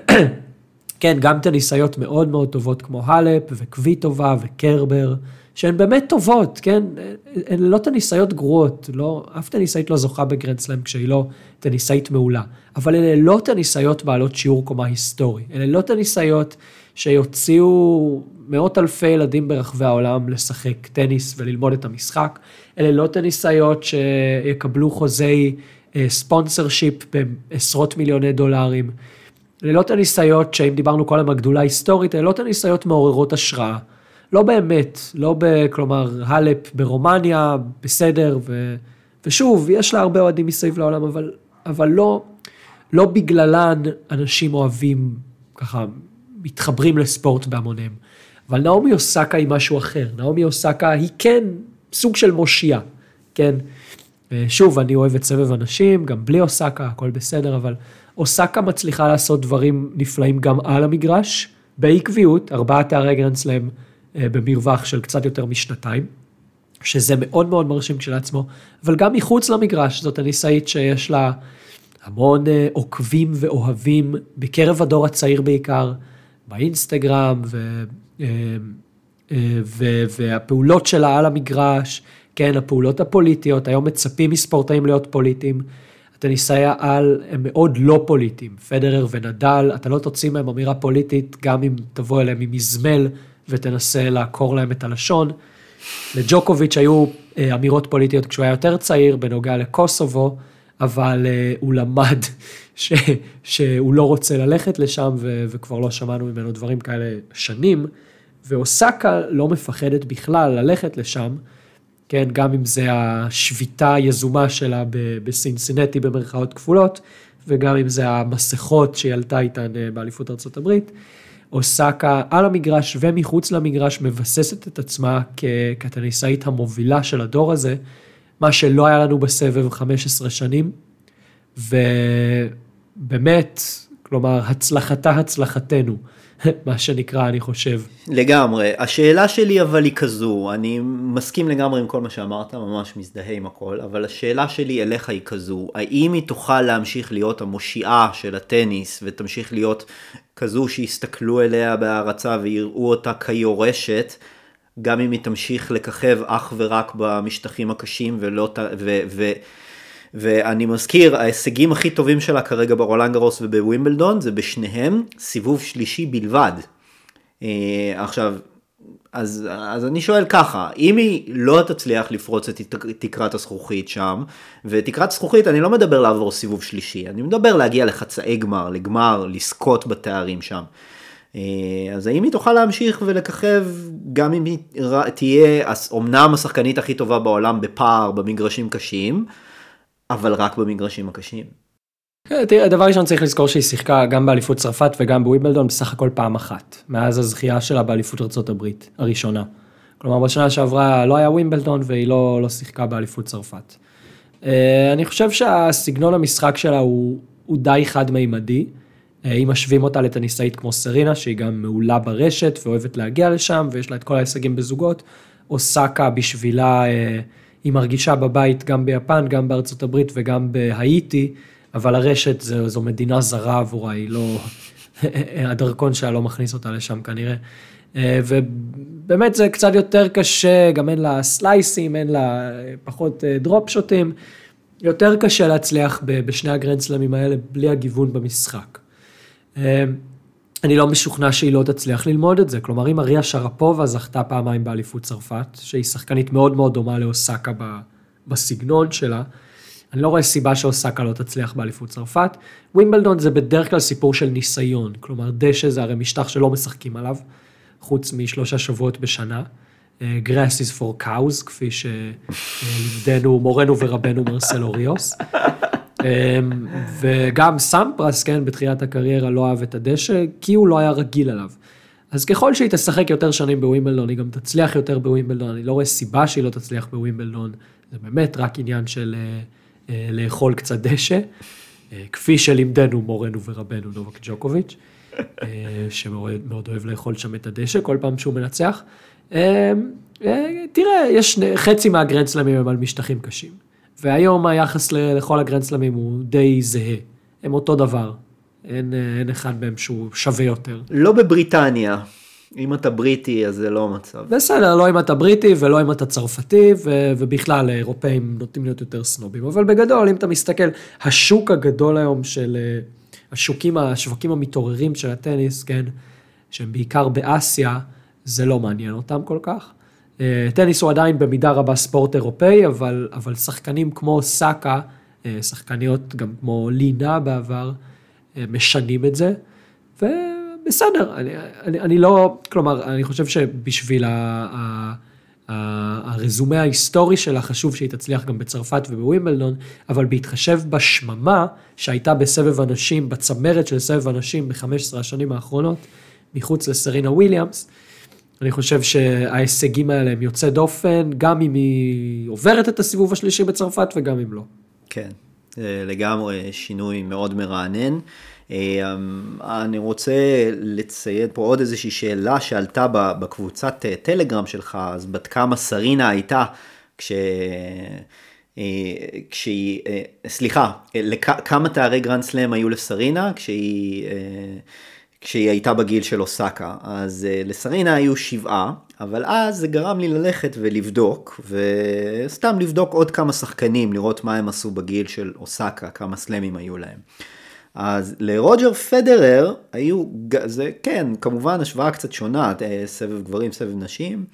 כן, גם טניסאיות מאוד מאוד טובות כמו האלפ וקוויטובה וקרבר, שהן באמת טובות, כן? הן לא טניסאיות גרועות, לא, אף טניסאית לא זוכה בגרנדסלאם כשהיא לא טניסאית מעולה, אבל אלה לא טניסאיות בעלות שיעור קומה היסטורי, אלה לא טניסאיות שיוציאו מאות אלפי ילדים ברחבי העולם לשחק טניס וללמוד את המשחק, אלה לא טניסאיות שיקבלו חוזי ספונסר שיפ בעשרות מיליוני דולרים. אלה לא טניסאיות שאם דיברנו הזמן על גדולה היסטורית, אלה לא טניסאיות מעוררות השראה. לא באמת, לא ב... כלומר, האלפ ברומניה, בסדר, ו, ושוב, יש לה הרבה אוהדים מסביב לעולם, אבל, אבל לא, לא בגללן אנשים אוהבים, ככה, מתחברים לספורט בהמוניהם. אבל נעמי אוסקה היא משהו אחר, נעמי אוסקה היא כן סוג של מושיע, כן? שוב, אני אוהב את סבב אנשים, גם בלי אוסקה, הכל בסדר, אבל אוסקה מצליחה לעשות דברים נפלאים גם על המגרש, בעקביות, ארבעה תארי גרנדסלאם אה, במרווח של קצת יותר משנתיים, שזה מאוד מאוד מרשים כשלעצמו, אבל גם מחוץ למגרש, זאת הניסאית שיש לה המון אה, עוקבים ואוהבים בקרב הדור הצעיר בעיקר, באינסטגרם, ו, אה, ו, והפעולות שלה על המגרש, כן, הפעולות הפוליטיות, היום מצפים מספורטאים להיות פוליטיים. הטניסאי העל הם מאוד לא פוליטיים, פדרר ונדל, אתה לא תוציא מהם אמירה פוליטית, גם אם תבוא אליהם עם מזמל ותנסה לעקור להם את הלשון. לג'וקוביץ' היו אה, אמירות פוליטיות כשהוא היה יותר צעיר בנוגע לקוסובו, אבל uh, הוא למד ש, שהוא לא רוצה ללכת לשם ו, וכבר לא שמענו ממנו דברים כאלה שנים. ואוסקה לא מפחדת בכלל ללכת לשם, כן, גם אם זה השביתה היזומה שלה בסינסינטי במרכאות כפולות, וגם אם זה המסכות שהיא עלתה איתן אה, באליפות ארה"ב. אוסקה על המגרש ומחוץ למגרש מבססת את עצמה כטניסאית המובילה של הדור הזה, מה שלא היה לנו בסבב 15 שנים, ובאמת, כלומר, הצלחתה הצלחתנו. מה שנקרא, אני חושב. לגמרי. השאלה שלי אבל היא כזו, אני מסכים לגמרי עם כל מה שאמרת, ממש מזדהה עם הכל, אבל השאלה שלי אליך היא כזו, האם היא תוכל להמשיך להיות המושיעה של הטניס ותמשיך להיות כזו שיסתכלו אליה בהערצה ויראו אותה כיורשת, גם אם היא תמשיך לככב אך ורק במשטחים הקשים ולא... ו, ו, ואני מזכיר, ההישגים הכי טובים שלה כרגע ברולנד גרוס ובווימבלדון זה בשניהם סיבוב שלישי בלבד. אה, עכשיו, אז, אז אני שואל ככה, אם היא לא תצליח לפרוץ את תקרת הזכוכית שם, ותקרת זכוכית אני לא מדבר לעבור סיבוב שלישי, אני מדבר להגיע לחצאי גמר, לגמר, לזכות בתארים שם. אה, אז האם היא תוכל להמשיך ולככב גם אם היא תהיה אמנם השחקנית הכי טובה בעולם בפער במגרשים קשים, אבל רק במגרשים הקשים. כן, תראה, דבר ראשון צריך לזכור שהיא שיחקה גם באליפות צרפת וגם בווימבלדון בסך הכל פעם אחת, מאז הזכייה שלה באליפות ארה"ב הראשונה. כלומר, בשנה שעברה לא היה ווימבלדון והיא לא, לא שיחקה באליפות צרפת. אה, אני חושב שהסגנון המשחק שלה הוא, הוא די חד-מימדי. אה, אם משווים אותה לטניסאית כמו סרינה, שהיא גם מעולה ברשת ואוהבת להגיע לשם, ויש לה את כל ההישגים בזוגות, אוסקה בשבילה, אה, היא מרגישה בבית גם ביפן, גם בארצות הברית וגם בהאיטי, אבל הרשת זו, זו מדינה זרה עבורה, היא לא, הדרכון שלה לא מכניס אותה לשם כנראה. אה, ובאמת זה קצת יותר קשה, גם אין לה סלייסים, אין לה פחות דרופ שוטים. יותר קשה להצליח בשני הגרנדסלמים האלה בלי הגיוון במשחק. אני לא משוכנע שהיא לא תצליח ללמוד את זה. כלומר, אם אריה שרפובה זכתה פעמיים באליפות צרפת, שהיא שחקנית מאוד מאוד דומה לאוסקה בסגנון שלה, אני לא רואה סיבה שאוסקה לא תצליח באליפות צרפת. ווימבלדון זה בדרך כלל סיפור של ניסיון. כלומר, דשא זה הרי משטח שלא משחקים עליו, חוץ משלושה שבועות בשנה. אה, grass is for cows, כפי שלימדנו מורנו ורבנו מרסל אוריוס. אמ, וגם סמפרס, כן, בתחילת הקריירה לא אהב את הדשא, כי הוא לא היה רגיל עליו. אז ככל שהיא תשחק יותר שנים בווימבלדון, היא גם תצליח יותר בווימבלדון, אני לא רואה סיבה שהיא לא תצליח בווימבלדון, זה באמת רק עניין של אה, אה, לאכול קצת דשא, אה, כפי שלימדנו מורנו ורבנו נובק ג'וקוביץ', שמאוד אוהב לאכול שם את הדשא כל פעם שהוא מנצח. תראה, יש חצי מהגרנדסלמים הם על משטחים קשים. והיום היחס לכל הגרנדסלמים הוא די זהה, הם אותו דבר. אין, אין אחד מהם שהוא שווה יותר. לא בבריטניה. אם אתה בריטי אז זה לא המצב. בסדר, לא אם אתה בריטי ולא אם אתה צרפתי, ו- ובכלל האירופאים נוטים להיות יותר סנובים. אבל בגדול, אם אתה מסתכל, השוק הגדול היום של השוקים, השווקים המתעוררים של הטניס, כן, שהם בעיקר באסיה, זה לא מעניין אותם כל כך. אה, טניס הוא עדיין במידה רבה ספורט אירופאי, אבל, אבל שחקנים כמו סאקה, אה, שחקניות גם כמו לינה בעבר, אה, משנים את זה, ובסדר, אני, אני, אני לא, כלומר, אני חושב שבשביל ה, ה, ה, הרזומה ההיסטורי שלה, חשוב שהיא תצליח גם בצרפת ובווימבלדון, אבל בהתחשב בשממה שהייתה בסבב אנשים, בצמרת של סבב אנשים ב-15 השנים האחרונות, מחוץ לסרינה וויליאמס, אני חושב שההישגים האלה הם יוצא דופן, גם אם היא עוברת את הסיבוב השלישי בצרפת וגם אם לא. כן, לגמרי שינוי מאוד מרענן. אה, אני רוצה לציין פה עוד איזושהי שאלה שעלתה בקבוצת אה, טלגרם שלך, אז בת כמה סרינה הייתה כש... אה, כשהיא, סליחה, כמה תארי גרנד סלאם היו לסרינה כשהיא כשהיא הייתה בגיל של אוסקה. אז אה, לסרינה היו שבעה, אבל אז זה גרם לי ללכת ולבדוק, וסתם לבדוק עוד כמה שחקנים, לראות מה הם עשו בגיל של אוסקה, כמה סלמים היו להם. אז לרוג'ר פדרר היו, זה כן, כמובן השוואה קצת שונה, אה, סבב גברים, סבב נשים,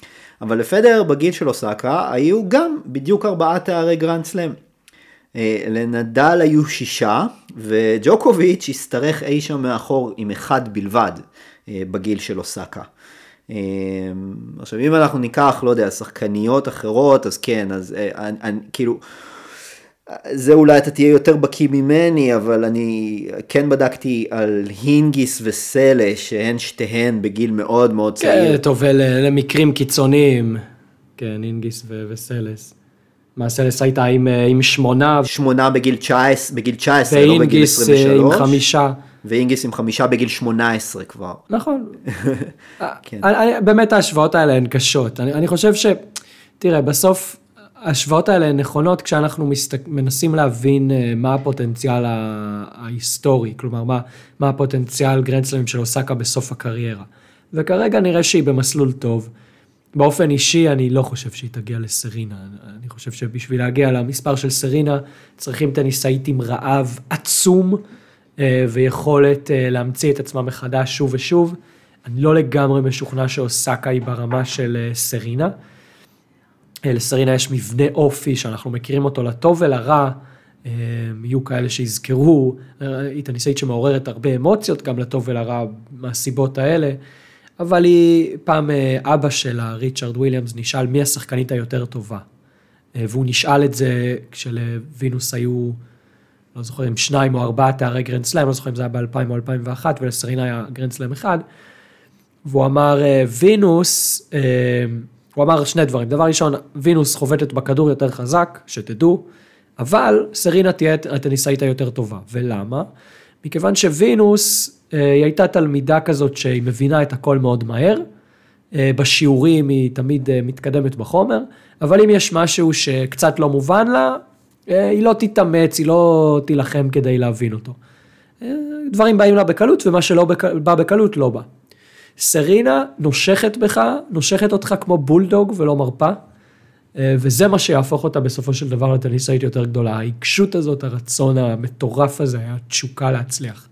אבל לפדרר בגיל של אוסקה היו גם בדיוק ארבעה תארי גרנד סלאם. אה, לנדל היו שישה, וג'וקוביץ' השתרך אי שם מאחור עם אחד בלבד אה, בגיל של אוסקה. אה, עכשיו אם אנחנו ניקח, לא יודע, שחקניות אחרות, אז כן, אז אני, אני, כאילו, זה אולי אתה תהיה יותר בקיא ממני, אבל אני כן בדקתי על הינגיס וסלש, שהן שתיהן בגיל מאוד מאוד צעיר. כן, טוב, למקרים קיצוניים, כן, הינגיס וסלס. מהסלס הייתה עם, אה, עם שמונה. שמונה בגיל 19, בגיל 19, לא בגיל 23. ואינגיס עם חמישה. ואינגיס עם חמישה בגיל 18 כבר. נכון. כן. אני, באמת ההשוואות האלה הן קשות. אני, אני חושב ש... תראה, בסוף ההשוואות האלה הן נכונות כשאנחנו מסתק... מנסים להבין אה, מה הפוטנציאל ההיסטורי, כלומר, מה, מה הפוטנציאל גרנדסלמים של אוסקה בסוף הקריירה. וכרגע נראה שהיא במסלול טוב. באופן אישי אני לא חושב שהיא תגיע לסרינה, אני חושב שבשביל להגיע למספר של סרינה צריכים טניסאית עם רעב עצום אה, ויכולת אה, להמציא את עצמה מחדש שוב ושוב. אני לא לגמרי משוכנע שאוסקה היא ברמה של אה, סרינה. לסרינה יש מבנה אופי שאנחנו מכירים אותו לטוב ולרע, יהיו כאלה שיזכרו, היא טניסאית שמעוררת הרבה אמוציות גם לטוב ולרע מהסיבות האלה. אבל היא, פעם אה, אבא שלה, ריצ'רד וויליאמס, נשאל מי השחקנית היותר טובה. אה, והוא נשאל את זה כשלווינוס היו, לא זוכר אם שניים או ארבעה תארי גרנד סלאם, לא זוכר אם זה היה ב-2000 או 2001, ולסרינה היה גרנד סלאם אחד. והוא אמר, אה, וינוס, הוא אמר שני דברים. דבר ראשון, וינוס חובטת בכדור יותר חזק, שתדעו, אבל סרינה תהיה הטניסאית היותר טובה. ולמה? מכיוון שווינוס, אה, היא הייתה תלמידה כזאת שהיא מבינה את הכל מאוד מהר. בשיעורים היא תמיד מתקדמת בחומר, אבל אם יש משהו שקצת לא מובן לה, היא לא תתאמץ, היא לא תילחם כדי להבין אותו. דברים באים לה בקלות, ומה שלא בא בקלות לא בא. סרינה נושכת בך, נושכת אותך כמו בולדוג ולא מרפה, אה, וזה מה שיהפוך אותה בסופו של דבר לטניסאית יותר גדולה. העיקשות הזאת, הרצון המטורף הזה, התשוקה להצליח.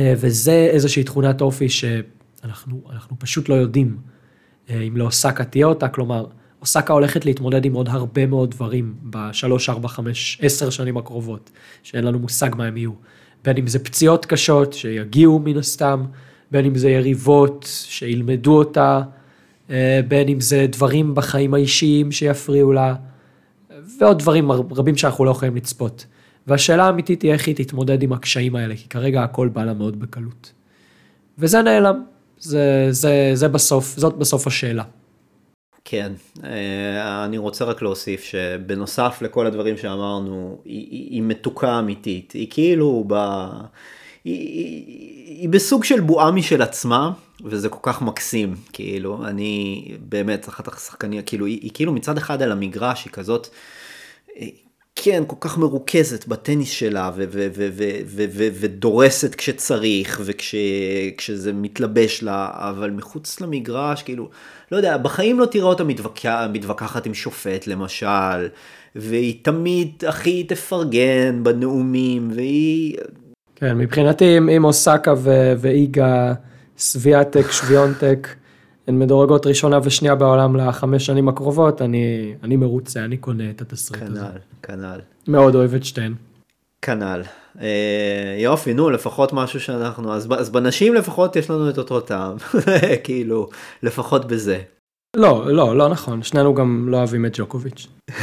אה, וזה איזושהי תכונת אופי שאנחנו פשוט לא יודעים אה, אם לאוסקה תהיה אותה, כלומר, אוסקה הולכת להתמודד עם עוד הרבה מאוד דברים בשלוש, ארבע, חמש, עשר שנים הקרובות, שאין לנו מושג מה הם יהיו. בין אם זה פציעות קשות שיגיעו מן הסתם, בין אם זה יריבות שילמדו אותה, אה, בין אם זה דברים בחיים האישיים שיפריעו לה, ועוד דברים רבים שאנחנו לא יכולים לצפות. והשאלה האמיתית היא איך היא תתמודד עם הקשיים האלה, כי כרגע הכל בא לה מאוד בקלות. וזה נעלם, זה, זה, זה בסוף, זאת בסוף השאלה. כן, אה, אני רוצה רק להוסיף שבנוסף לכל הדברים שאמרנו, היא, היא מתוקה אמיתית, היא כאילו ב... היא, היא, היא בסוג של בועה משל עצמה, וזה כל כך מקסים, כאילו, אני באמת אחת השחקניות, כאילו, היא, היא כאילו מצד אחד על המגרש, היא כזאת, אה, כן, כל כך מרוכזת בטניס שלה, ודורסת כשצריך, וכשזה מתלבש לה, אבל מחוץ למגרש, כאילו, לא יודע, בחיים לא תראה אותה מתווכח, מתווכחת עם שופט, למשל, והיא תמיד הכי תפרגן בנאומים, והיא... כן, מבחינתי אם אוסקה ואיגה סביאטק, שוויונטק, הן מדורגות ראשונה ושנייה בעולם לחמש שנים הקרובות, אני, אני מרוצה, אני קונה את התסריט כנל, הזה. כנ"ל, כנ"ל. מאוד אוהב את שתיהן. כנ"ל. אה, יופי, נו, לפחות משהו שאנחנו, אז, אז בנשים לפחות יש לנו את אותו טעם, כאילו, לפחות בזה. לא, לא, לא נכון, שנינו גם לא אוהבים את ג'וקוביץ'.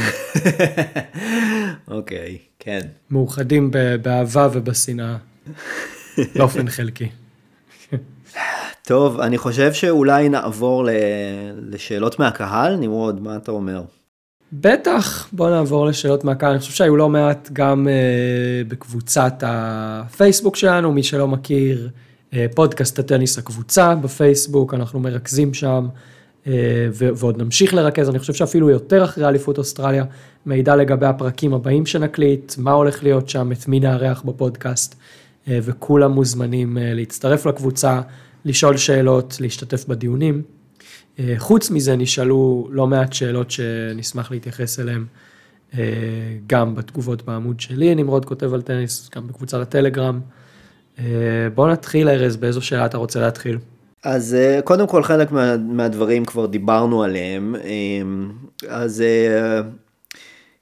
אוקיי, כן. מאוחדים באהבה ובשנאה, באופן חלקי. טוב, אני חושב שאולי נעבור לשאלות מהקהל, נמרוד, מה אתה אומר? בטח, בוא נעבור לשאלות מהקהל. אני חושב שהיו לא מעט גם uh, בקבוצת הפייסבוק שלנו, מי שלא מכיר, uh, פודקאסט הטניס הקבוצה בפייסבוק, אנחנו מרכזים שם, uh, ועוד נמשיך לרכז, אני חושב שאפילו יותר אחרי אליפות אוסטרליה, מידע לגבי הפרקים הבאים שנקליט, מה הולך להיות שם, את מי נארח בפודקאסט, uh, וכולם מוזמנים uh, להצטרף לקבוצה, לשאול שאלות, להשתתף בדיונים. אה, חוץ מזה נשאלו לא מעט שאלות שנשמח להתייחס אליהן אה, גם בתגובות בעמוד שלי, נמרוד כותב על טניס, גם בקבוצת הטלגרם. אה, בוא נתחיל ארז, באיזו שאלה אתה רוצה להתחיל? אז קודם כל חלק מה, מהדברים כבר דיברנו עליהם, אז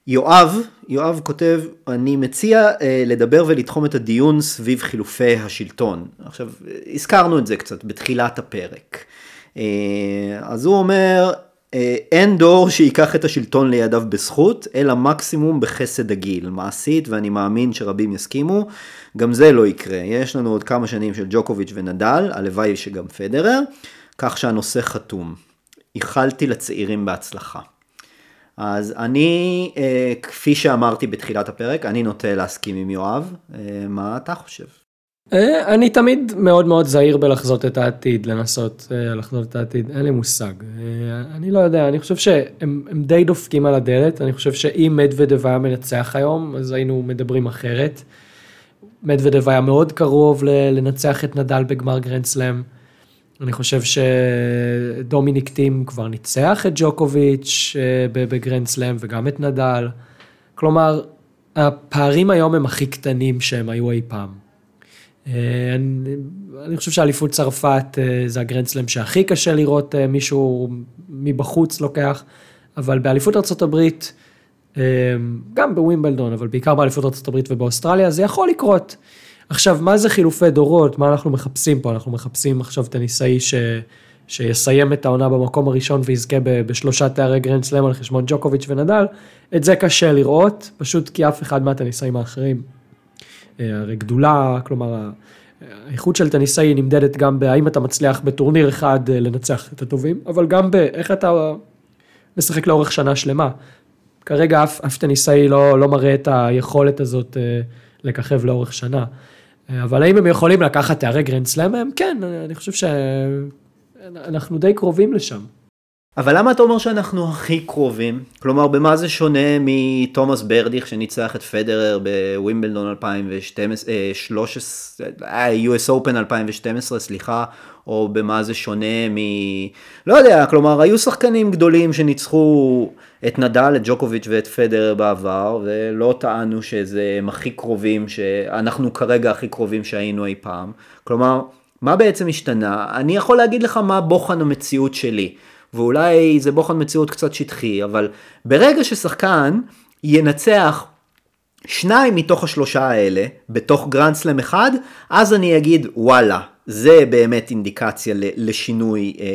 יואב, יואב כותב, אני מציע לדבר ולתחום את הדיון סביב חילופי השלטון. עכשיו, הזכרנו את זה קצת בתחילת הפרק. אה, אז הוא אומר, אה, אין דור שייקח את השלטון לידיו בזכות, אלא מקסימום בחסד הגיל. מעשית, ואני מאמין שרבים יסכימו, גם זה לא יקרה. יש לנו עוד כמה שנים של ג'וקוביץ' ונדל, הלוואי שגם פדרר, כך שהנושא חתום. איחלתי לצעירים בהצלחה. אז אני, אה, כפי שאמרתי בתחילת הפרק, אני נוטה להסכים עם יואב. מה אתה חושב? אה, אני תמיד מאוד מאוד זהיר בלחזות את העתיד, לנסות אה, לחזות את העתיד, אין לי מושג. אה, אני לא יודע, אני חושב שהם די דופקים על הדלת, אני חושב שאם מדוודב היה מנצח היום, אז היינו מדברים אחרת. מדוודב היה מאוד קרוב לנצח את נדל בגמר גרנד סלאם. אני חושב שדומיניק טים כבר ניצח את ג'וקוביץ' בגרנד סלאם וגם את נדל. כלומר, הפערים היום הם הכי קטנים שהם היו אי פעם. אה, אני, אני חושב שאליפות צרפת אה, זה הגרנדסלם שהכי קשה לראות אה, מישהו מבחוץ לוקח, אבל באליפות ארה"ב, גם בווימבלדון, אבל בעיקר באליפות ארה"ב ובאוסטרליה, זה יכול לקרות. עכשיו, מה זה חילופי דורות? מה אנחנו מחפשים פה? אנחנו מחפשים עכשיו טניסאי שיסיים את העונה במקום הראשון ויזכה בשלושה תארי גרנד סלאם על חשבון ג'וקוביץ' ונדל, את זה קשה לראות, פשוט כי אף אחד מהטניסאים האחרים, אה, הרי גדולה, כלומר, האיכות של טניסאי נמדדת גם בהאם אתה מצליח בטורניר אחד אה, לנצח את הטובים, אבל גם באיך אתה משחק לאורך שנה שלמה. כרגע אף, אף טניסאי לא, לא מראה את היכולת הזאת אה, לככב לאורך שנה. אבל האם הם יכולים לקחת תארי גרנד סלאם? הם כן, אני חושב שאנחנו די קרובים לשם. אבל למה אתה אומר שאנחנו הכי קרובים? כלומר, במה זה שונה מתומאס ברדיך שניצח את פדרר בווימבלדון 2013, אה, US Open 2012, סליחה, או במה זה שונה מ... לא יודע, כלומר, היו שחקנים גדולים שניצחו את נדל, את ג'וקוביץ' ואת פדרר בעבר, ולא טענו שזה הם הכי קרובים, שאנחנו כרגע הכי קרובים שהיינו אי פעם. כלומר, מה בעצם השתנה? אני יכול להגיד לך מה בוחן המציאות שלי. ואולי זה בוחן מציאות קצת שטחי, אבל ברגע ששחקן ינצח שניים מתוך השלושה האלה בתוך גרנדסלם אחד, אז אני אגיד וואלה, זה באמת אינדיקציה לשינוי, אה,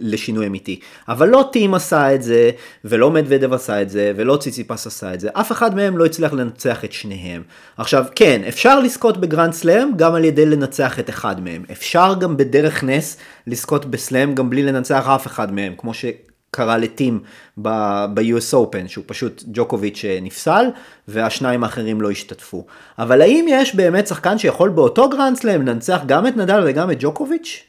לשינוי אמיתי. אבל לא טים עשה את זה, ולא מדוודב עשה את זה, ולא ציציפס עשה את זה. אף אחד מהם לא הצליח לנצח את שניהם. עכשיו, כן, אפשר לזכות בגרנד סלאם גם על ידי לנצח את אחד מהם. אפשר גם בדרך נס לזכות בסלאם גם בלי לנצח אף אחד מהם, כמו ש... קרה לטים ב-US Open, שהוא פשוט ג'וקוביץ' נפסל, והשניים האחרים לא השתתפו. אבל האם יש באמת שחקן שיכול באותו גרנדסלאם לנצח גם את נדל וגם את ג'וקוביץ'?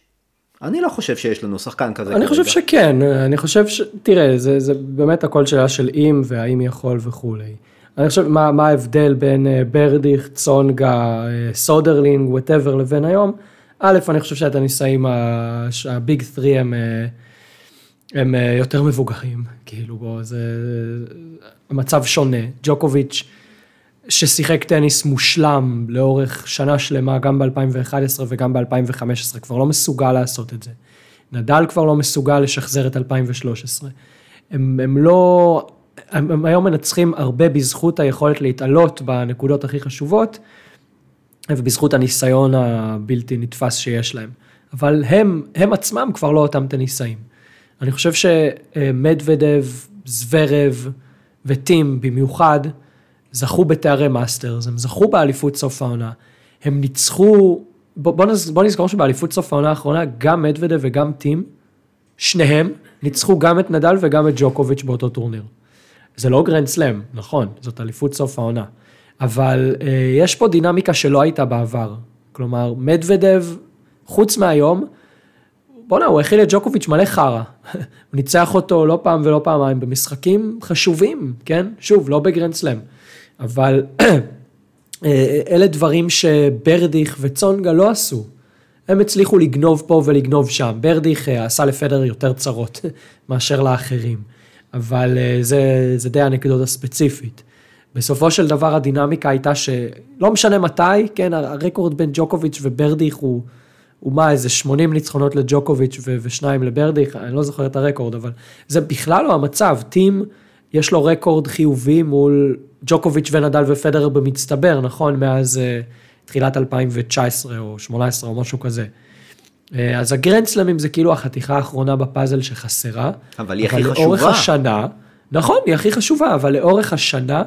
אני לא חושב שיש לנו שחקן כזה. אני כרגע. חושב שכן, אני חושב ש... תראה, זה, זה באמת הכל שאלה של אם והאם יכול וכולי. אני חושב, מה, מה ההבדל בין אה, ברדיך, צונגה, אה, סודרלינג, whatever לבין היום? א', אני חושב שהטניסאים, ה Big 3 הם... הם אה, יותר מבוגרים, כאילו בוא, זה מצב שונה. ג'וקוביץ', ששיחק טניס מושלם לאורך שנה שלמה, גם ב-2011 וגם ב-2015, כבר לא מסוגל לעשות את זה. נדל כבר לא מסוגל לשחזר את 2013. הם, הם לא, הם, הם היום מנצחים הרבה בזכות היכולת להתעלות בנקודות הכי חשובות, ובזכות הניסיון הבלתי נתפס שיש להם. אבל הם, הם עצמם כבר לא אותם טניסאים. אני חושב שמדוודב, זוורב וטים במיוחד, זכו בתארי מאסטרס, הם זכו באליפות סוף העונה. הם ניצחו, בוא, בוא, נזכור שבאליפות סוף העונה האחרונה, גם מדוודב וגם טים, שניהם ניצחו גם את נדל וגם את ג'וקוביץ' באותו טורניר. זה לא גרנד סלאם, נכון, זאת אליפות סוף העונה. אבל אה, יש פה דינמיקה שלא הייתה בעבר. כלומר, מדוודב, חוץ מהיום, בואנה, הוא הכיל את ג'וקוביץ' מלא חרא. הוא ניצח אותו לא פעם ולא פעמיים במשחקים חשובים, כן? שוב, לא בגרנד סלאם. אבל אלה דברים שברדיך וצונגה לא עשו. הם הצליחו לגנוב פה ולגנוב שם. ברדיך אה, עשה לפדר יותר צרות מאשר לאחרים. אבל אה, זה, זה די הנקודות הספציפית. בסופו של דבר הדינמיקה הייתה שלא משנה מתי, כן, הרקורד בין ג'וקוביץ' וברדיך הוא... הוא מה, איזה 80 ניצחונות לג'וקוביץ' ו- ושניים לברדיך, אני לא זוכר את הרקורד, אבל זה בכלל לא המצב. טים, יש לו רקורד חיובי מול ג'וקוביץ' ונדל ופדרר במצטבר, נכון? מאז uh, תחילת 2019 או 2018 או משהו כזה. Uh, אז הגרנד סלמים זה כאילו החתיכה האחרונה בפאזל שחסרה. אבל היא הכי חשובה. לאורך השנה, נכון, היא הכי חשובה, אבל לאורך השנה,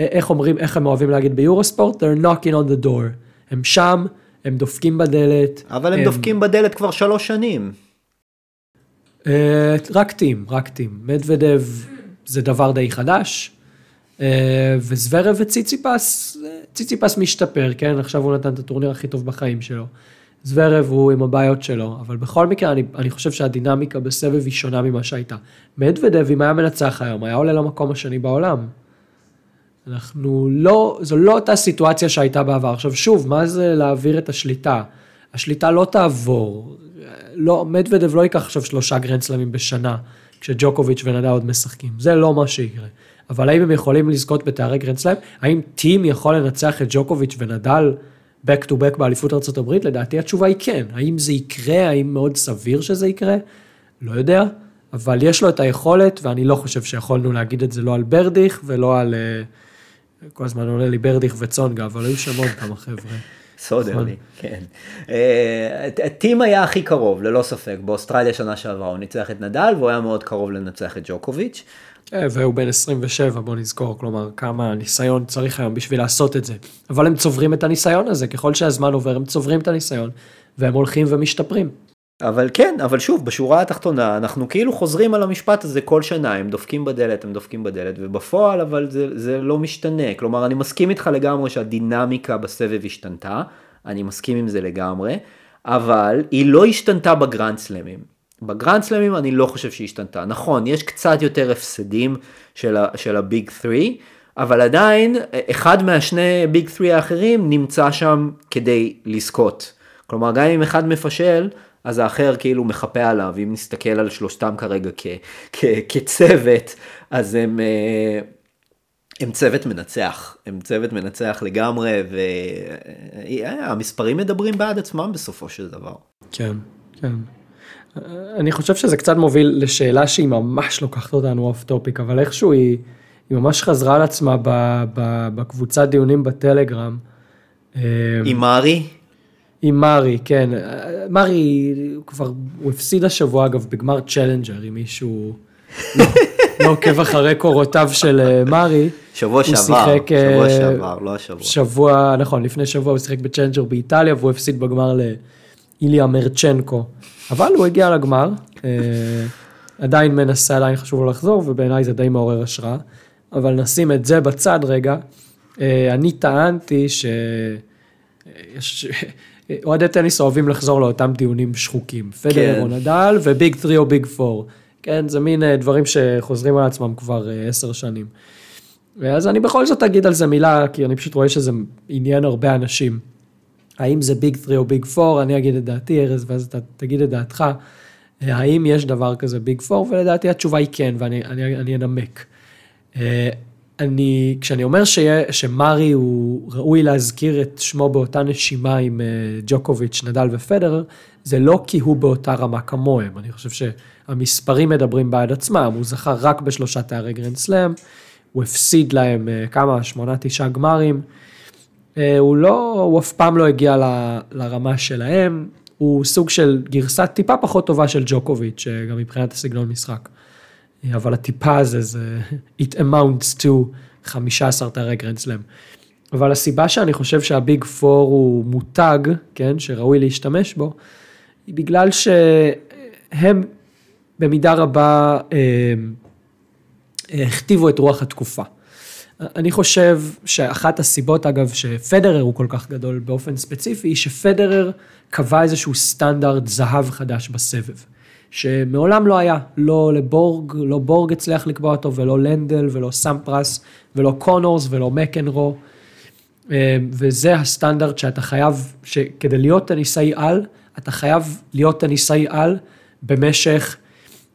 אה, איך אומרים, איך הם אוהבים להגיד ביורוספורט? They're knocking on the door. הם שם, הם דופקים בדלת. אבל הם, הם דופקים בדלת כבר שלוש שנים. Uh, רק טים, רק טים. מדוודב זה דבר די חדש, uh, וזוורב וציציפס, ציציפס משתפר, כן? עכשיו הוא נתן את הטורניר הכי טוב בחיים שלו. זוורב הוא עם הבעיות שלו, אבל בכל מקרה אני, אני חושב שהדינמיקה בסבב היא שונה ממה שהייתה. מדוודב, אם היה מנצח היום, היה עולה למקום השני בעולם. אנחנו לא, זו לא אותה סיטואציה שהייתה בעבר. עכשיו שוב, מה זה להעביר את השליטה? השליטה לא תעבור. לא, מדוודב לא ייקח עכשיו שלושה גרנדסלמים בשנה, כשג'וקוביץ' ונדל עוד משחקים. זה לא מה שיקרה. אבל האם הם יכולים לזכות בתארי גרנדסלאם? האם טים יכול לנצח את ג'וקוביץ' ונדל back to back באליפות ארה"ב? לדעתי התשובה היא כן. האם זה יקרה? האם מאוד סביר שזה יקרה? לא יודע. אבל יש לו את היכולת, ואני לא חושב שיכולנו להגיד את זה לא על ברדיך ולא על... Uh, כל הזמן עולה לי ברדיך וצונגה, אבל היו שם עוד כמה חבר'ה. סודרלי, כן. אה, טים היה הכי קרוב, ללא ספק, באוסטרליה שנה שעברה הוא ניצח את נדל והוא היה מאוד קרוב לנצח את ג'וקוביץ'. אה, והוא בן 27, בוא נזכור, כלומר, כמה ניסיון צריך היום בשביל לעשות את זה. אבל הם צוברים את הניסיון הזה, ככל שהזמן עובר, הם צוברים את הניסיון, והם הולכים ומשתפרים. אבל כן, אבל שוב, בשורה התחתונה, אנחנו כאילו חוזרים על המשפט הזה כל שנה, הם דופקים בדלת, הם דופקים בדלת, ובפועל אבל זה, זה לא משתנה. כלומר, אני מסכים איתך לגמרי שהדינמיקה בסבב השתנתה, אני מסכים עם זה לגמרי, אבל היא לא השתנתה בגרנד סלמים. בגרנד סלמים אני לא חושב שהיא השתנתה. נכון, יש קצת יותר הפסדים של ה Big 3, אבל עדיין, אחד מהשני Big 3 האחרים נמצא שם כדי לזכות. כלומר, גם אם אחד מפשל, אז האחר כאילו מחפה עליו, אם נסתכל על שלושתם כרגע כ, כ, כצוות, אז הם, אה, הם צוות מנצח, הם צוות מנצח לגמרי, והמספרים מדברים בעד עצמם בסופו של דבר. כן, כן. אני חושב שזה קצת מוביל לשאלה שהיא ממש לוקחת אותנו off topic, אבל איכשהו היא, היא ממש חזרה על עצמה בקבוצת דיונים בטלגרם. עם מארי? עם מארי, כן. מארי כבר, הוא הפסיד השבוע אגב בגמר צ'לנג'ר, אם מישהו לא, לא עוקב אחרי קורותיו של אה, מארי. שבוע שעבר, שיחק, שבוע אה, שעבר, לא השבוע. שבוע, נכון, לפני שבוע הוא שיחק בצ'לנג'ר באיטליה והוא הפסיד בגמר לאיליה מרצ'נקו. אבל הוא הגיע לגמר, אה, עדיין מנסה, עדיין חשוב לו לחזור, ובעיניי זה די מעורר השראה. אבל נשים את זה בצד רגע. אני טענתי ש... אוהדי טניס אוהבים לחזור לאותם דיונים שחוקים. פדרר כן. או נדל ו Big 3 או Big 4. כן, זה מין אה, דברים שחוזרים על עצמם כבר אה, עשר שנים. אז אני בכל זאת אגיד על זה מילה, כי אני פשוט רואה שזה עניין הרבה אנשים. האם זה Big 3 או Big 4, אני אגיד את דעתי, ארז, ואז אתה תגיד את דעתך. אה, האם יש דבר כזה Big 4, ולדעתי התשובה היא כן, ואני אני, אני אנמק. אני, כשאני אומר שיה, שמרי הוא ראוי להזכיר את שמו באותה נשימה עם אה, ג'וקוביץ', נדל ופדרר, זה לא כי הוא באותה רמה כמוהם. אני חושב שהמספרים מדברים בעד עצמם, הוא זכה רק בשלושה תארי גרנד סלאם, הוא הפסיד להם אה, כמה, שמונה, תשעה גמרים. אה, הוא לא, הוא אף פעם לא הגיע ל, לרמה שלהם, הוא סוג של גרסה טיפה פחות טובה של ג'וקוביץ', גם מבחינת הסגנון משחק. אבל הטיפה הזה זה it amounts to 15 תארי גרנד סלאם. אבל הסיבה שאני חושב שה big four הוא מותג, כן, שראוי להשתמש בו, היא בגלל שהם במידה רבה אה, הכתיבו את רוח התקופה. אני חושב שאחת הסיבות, אגב, שפדרר הוא כל כך גדול באופן ספציפי, היא שפדרר קבע איזשהו סטנדרט זהב חדש בסבב. שמעולם לא היה, לא לבורג, לא בורג הצליח לקבוע אותו, ולא לנדל, ולא סמפרס, ולא קונורס, ולא מקנרו. אה, וזה הסטנדרט שאתה חייב, שכדי להיות טניסאי על, אתה חייב להיות טניסאי על במשך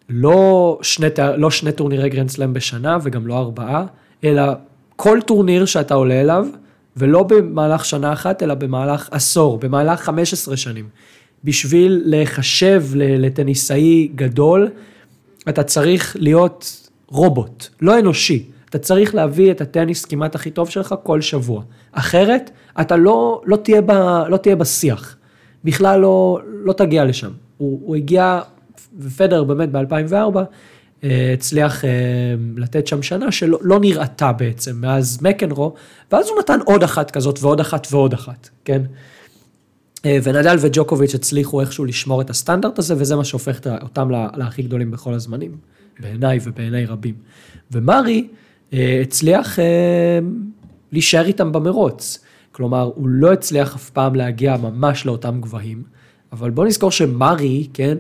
לא שני, לא שני טורנירי גרנדסלאם בשנה, וגם לא ארבעה, אלא כל טורניר שאתה עולה אליו, ולא במהלך שנה אחת, אלא במהלך עשור, במהלך 15 שנים. בשביל להיחשב לטניסאי גדול, אתה צריך להיות רובוט, לא אנושי. אתה צריך להביא את הטניס כמעט הכי טוב שלך כל שבוע. אחרת, אתה לא, לא, תהיה, ב, לא תהיה בשיח. בכלל לא, לא תגיע לשם. הוא, הוא הגיע, ופדר באמת ב-2004, אה, הצליח אה, לתת שם שנה שלא לא נראתה בעצם מאז מקנרו, ואז הוא נתן עוד אחת כזאת ועוד אחת ועוד אחת, כן? אה, ונדאל וג'וקוביץ' הצליחו איכשהו לשמור את הסטנדרט הזה, וזה מה שהופך אותם להכי גדולים בכל הזמנים, בעיניי ובעיני רבים. ומרי אה, הצליח אה, להישאר איתם במרוץ. כלומר, הוא לא הצליח אף פעם להגיע ממש לאותם גבהים, אבל בוא נזכור שמרי, כן,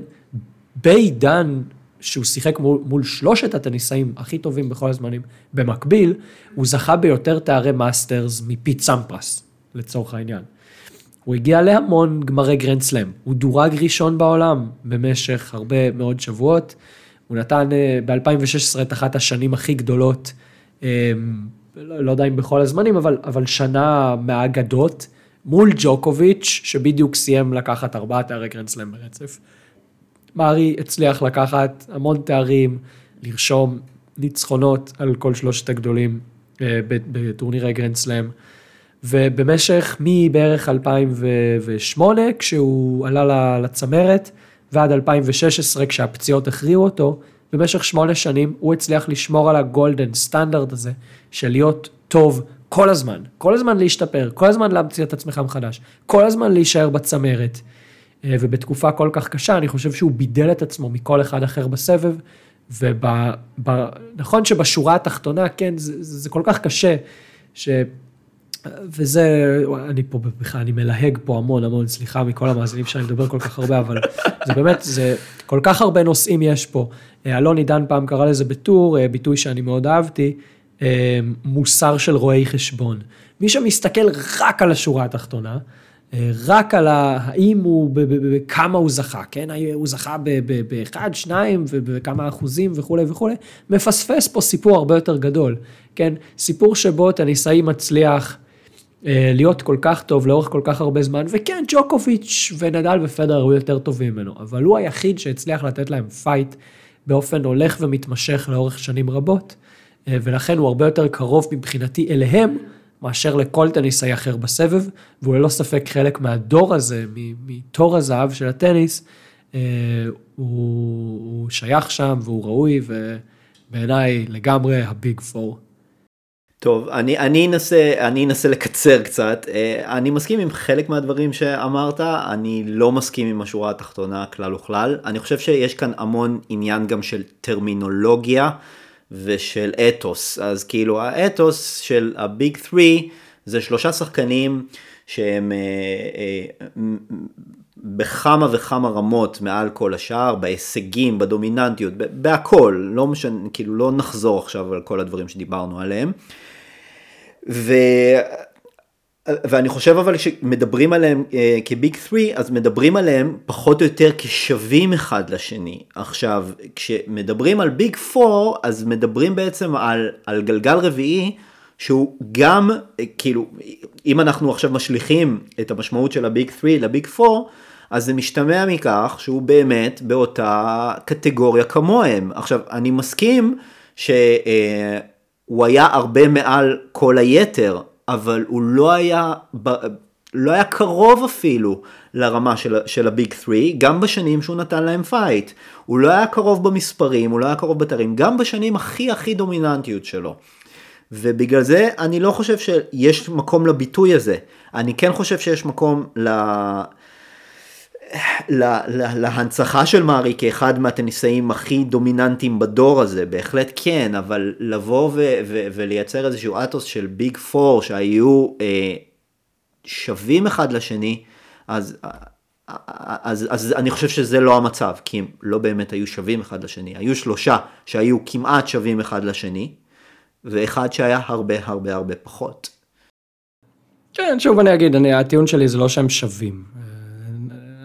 בעידן שהוא שיחק מול, מול שלושת הטניסאים הכי טובים בכל הזמנים, במקביל, הוא זכה ביותר תארי מאסטרס מפיט סמפרס, לצורך העניין. הוא הגיע להמון גמרי גרנד סלאם, הוא דורג ראשון בעולם במשך הרבה מאוד שבועות, הוא נתן אה, ב-2016 את אחת השנים הכי גדולות, אה, לא, לא יודע אם בכל הזמנים, אבל, אבל שנה מהאגדות, מול ג'וקוביץ', שבדיוק סיים לקחת ארבעה תארי גרנד סלאם ברצף. מארי הצליח לקחת המון תארים, לרשום ניצחונות על כל שלושת הגדולים אה, בטורנירי גרנד סלאם. ובמשך מבערך 2008, כשהוא עלה לצמרת, ועד 2016, כשהפציעות הכריעו אותו, במשך שמונה שנים הוא הצליח לשמור על ה golden standard הזה, של להיות טוב כל הזמן, כל הזמן להשתפר, כל הזמן להמציא את עצמך מחדש, כל הזמן להישאר בצמרת. אה, ובתקופה כל כך קשה, אני חושב שהוא בידל את עצמו מכל אחד אחר בסבב, ונכון שבשורה התחתונה, כן, זה, זה כל כך קשה, ש... וזה, אני פה בכלל, אני מלהג פה המון המון, סליחה מכל המאזינים שאני מדבר כל כך הרבה, אבל זה באמת, זה, כל כך הרבה נושאים יש פה. אה, אלון עידן פעם קרא לזה בטור, אה, ביטוי שאני מאוד אהבתי, אה, מוסר של רואי חשבון. מי שמסתכל רק על השורה התחתונה, רק על האם הוא, בכמה הוא זכה, כן? הוא זכה באחד, שניים ובכמה אחוזים וכולי וכולי, מפספס פה סיפור הרבה יותר גדול, כן? סיפור שבו טניסאי מצליח להיות כל כך טוב לאורך כל כך הרבה זמן, וכן, ג'וקוביץ' ונדל ופדרר היו יותר טובים ממנו, אבל הוא היחיד שהצליח לתת להם fight באופן הולך ומתמשך לאורך שנים רבות, אה, ולכן הוא הרבה יותר קרוב מבחינתי אליהם, מאשר לכל טניסאי אחר בסבב, והוא ללא ספק חלק מהדור הזה, מתור הזהב של הטניס, אה, הוא, הוא שייך שם והוא ראוי, ובעיניי לגמרי הביג פור. טוב, אני, אני, אנסה, אני אנסה לקצר קצת. אה, אני מסכים עם חלק מהדברים שאמרת, אני לא מסכים עם השורה התחתונה כלל וכלל. אני חושב שיש כאן המון עניין גם של טרמינולוגיה ושל אתוס. אז כאילו האתוס של הביג 3 זה שלושה שחקנים שהם אה, אה, בכמה וכמה רמות מעל כל השאר, בהישגים, בדומיננטיות, בהכל, לא משנה, כאילו לא נחזור עכשיו על כל הדברים שדיברנו עליהם. ו... ואני חושב אבל שמדברים עליהם אה, כביג 3 אז מדברים עליהם פחות או יותר כשווים אחד לשני. עכשיו כשמדברים על ביג 4 אז מדברים בעצם על, על גלגל רביעי שהוא גם כאילו אם אנחנו עכשיו משליכים את המשמעות של ה big 3 ל big 4 אז זה משתמע מכך שהוא באמת באותה קטגוריה כמוהם. עכשיו אני מסכים ש... אה, הוא היה הרבה מעל כל היתר, אבל הוא לא היה, לא היה קרוב אפילו לרמה של, של ה big 3, גם בשנים שהוא נתן להם fight. הוא לא היה קרוב במספרים, הוא לא היה קרוב בתארים, גם בשנים הכי הכי דומיננטיות שלו. ובגלל זה אני לא חושב שיש מקום לביטוי הזה. אני כן חושב שיש מקום ל... לה, לה, להנצחה של מארי כאחד מהטניסאים הכי דומיננטיים בדור הזה, בהחלט כן, אבל לבוא ו, ו, ולייצר איזשהו אתוס של ביג פור שהיו אה, שווים אחד לשני, אז, אז, אז אני חושב שזה לא המצב, כי הם לא באמת היו שווים אחד לשני, היו שלושה שהיו כמעט שווים אחד לשני, ואחד שהיה הרבה הרבה הרבה פחות. כן, שוב אני אגיד, אני, הטיעון שלי זה לא שהם שווים.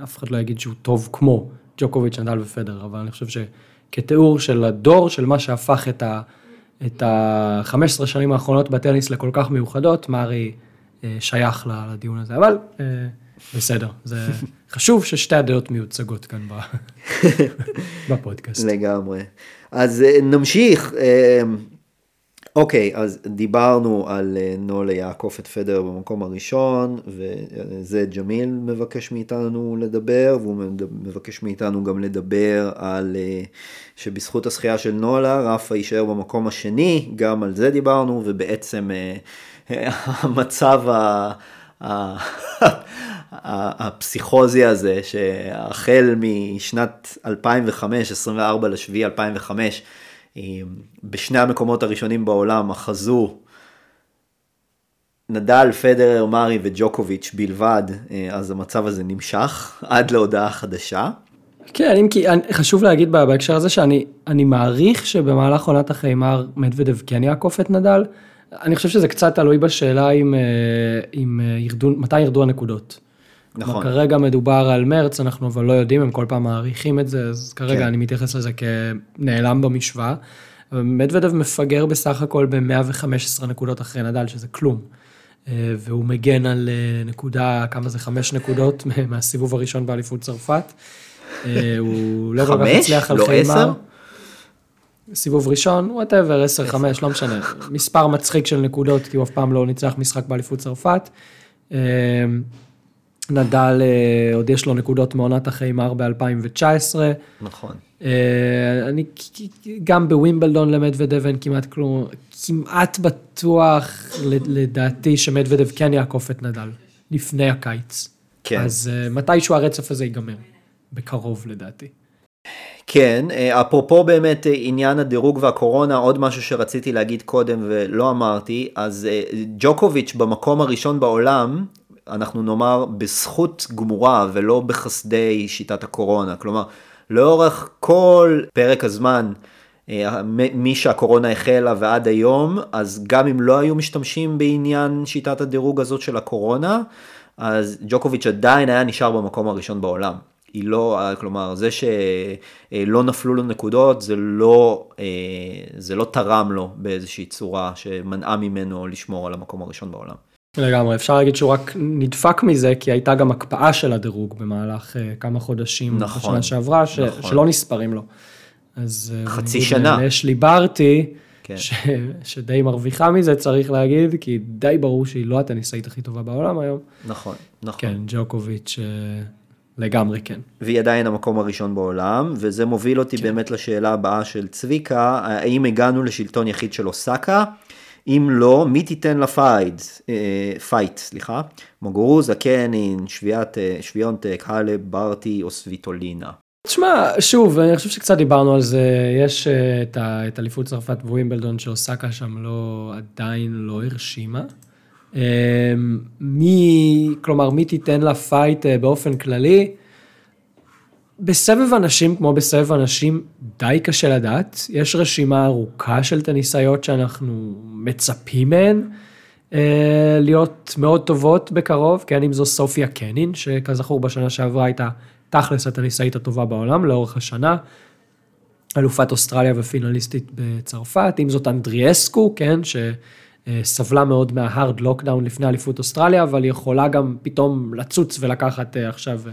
אף אחד לא יגיד שהוא טוב כמו ג'וקוביץ', נדל ופדר, אבל אני חושב שכתיאור של הדור, של מה שהפך את ה... את ה-15 שנים האחרונות בטניס לכל כך מיוחדות, מארי אה, שייך לדיון הזה, אבל אה, בסדר, זה חשוב ששתי הדעות מיוצגות כאן בפודקאסט. לגמרי. אז אה, נמשיך, אוקיי, אז דיברנו על אה, נולה יעקוף את פדר במקום הראשון, וזה ג'מיל מבקש מאיתנו לדבר, והוא מבקש מאיתנו גם לדבר על אה, שבזכות הזכייה של נולה, רפה יישאר במקום השני, גם על זה דיברנו, ובעצם אה, המצב ה... הפסיכוזי הזה, שהחל משנת 2005, 24 לשביעי 2005, בשני המקומות הראשונים בעולם אחזו נדל, פדרר, מארי וג'וקוביץ' בלבד, אה, אז המצב הזה נמשך עד להודעה חדשה. כן, אם כי חשוב להגיד בהקשר הזה שאני מעריך שבמהלך עונת החיימר מדוודב כן יעקוף את נדל. אני חושב שזה קצת תלוי בשאלה אם, אה, אם אה, ירדו, מתי ירדו הנקודות. נכון. כרגע מדובר על מרץ, אנחנו אבל לא יודעים, הם כל פעם מעריכים את זה, אז כרגע כן. אני מתייחס לזה כנעלם במשוואה. מדוודב מפגר בסך הכל ב-115 נקודות אחרי נדל, שזה כלום. אה, והוא מגן על אה, נקודה, כמה זה, חמש נקודות מהסיבוב הראשון באליפות צרפת. אה, הוא לא כל כך הצליח על לא חיימר. סיבוב ראשון, whatever, 10-5, לא משנה. מספר מצחיק של נקודות, כי הוא אף פעם לא ניצח משחק באליפות צרפת. אה, נדל, אה, עוד יש לו נקודות מעונת היימר ב-2019. נכון. אה, אני גם בווימבלדון למדוודב אין כמעט כלום, כמעט בטוח לדעתי שמדוודב כן יעקוף את נדל, לפני הקיץ. כן. אז מתישהו הרצף הזה ייגמר, בקרוב לדעתי. כן, אה, אפרופו באמת אה, עניין הדירוג והקורונה, עוד משהו שרציתי להגיד קודם ולא אמרתי, אז אה, ג'וקוביץ' במקום הראשון בעולם, אנחנו נאמר בזכות גמורה ולא בחסדי שיטת הקורונה, כלומר, לאורך כל פרק הזמן, מי שהקורונה החלה ועד היום, אז גם אם לא היו משתמשים בעניין שיטת הדירוג הזאת של הקורונה, אז ג'וקוביץ' עדיין היה נשאר במקום הראשון בעולם. היא לא, כלומר, זה שלא נפלו לו נקודות, זה לא, זה לא תרם לו באיזושהי צורה שמנעה ממנו לשמור על המקום הראשון בעולם. לגמרי, אפשר להגיד שהוא רק נדפק מזה, כי הייתה גם הקפאה של הדירוג במהלך אה, כמה חודשים נכון, בשנה שעברה, ש, נכון. שלא נספרים לו. אז אה, חצי שנה. יש לי ברטי, כן. ש, שדי מרוויחה מזה, צריך להגיד, כי די ברור שהיא לא הטניסאית הכי טובה בעולם היום. נכון, נכון. כן, ג'וקוביץ'. אה, לגמרי כן. והיא עדיין המקום הראשון בעולם, וזה מוביל אותי כן. באמת לשאלה הבאה של צביקה, האם הגענו לשלטון יחיד של אוסקה? אם לא, מי תיתן לה fight, אה, fight, סליחה, מוגורוסה, קנין, שביעת, אה, שביונטק, האלפ, ברטי או סוויטולינה. תשמע, שוב, אני חושב שקצת דיברנו על זה, יש אה, את אליפות צרפת ווימבלדון שאוסקה שם לא, עדיין לא הרשימה. מי, כלומר, מי תיתן לה fight באופן כללי? בסבב אנשים, כמו בסבב אנשים, די קשה לדעת. יש רשימה ארוכה של טניסאיות שאנחנו מצפים מהן אה, להיות מאוד טובות בקרוב, כן, אם זו סופיה קנין, שכזכור בשנה שעברה הייתה תכלס הטניסאית הטובה בעולם לאורך השנה. אלופת אוסטרליה ופינליסטית בצרפת, אם זאת אנדרייסקו, כן, ש... סבלה מאוד מההארד לוקדאון לפני אליפות אוסטרליה, אבל היא יכולה גם פתאום לצוץ ולקחת אה, עכשיו אה,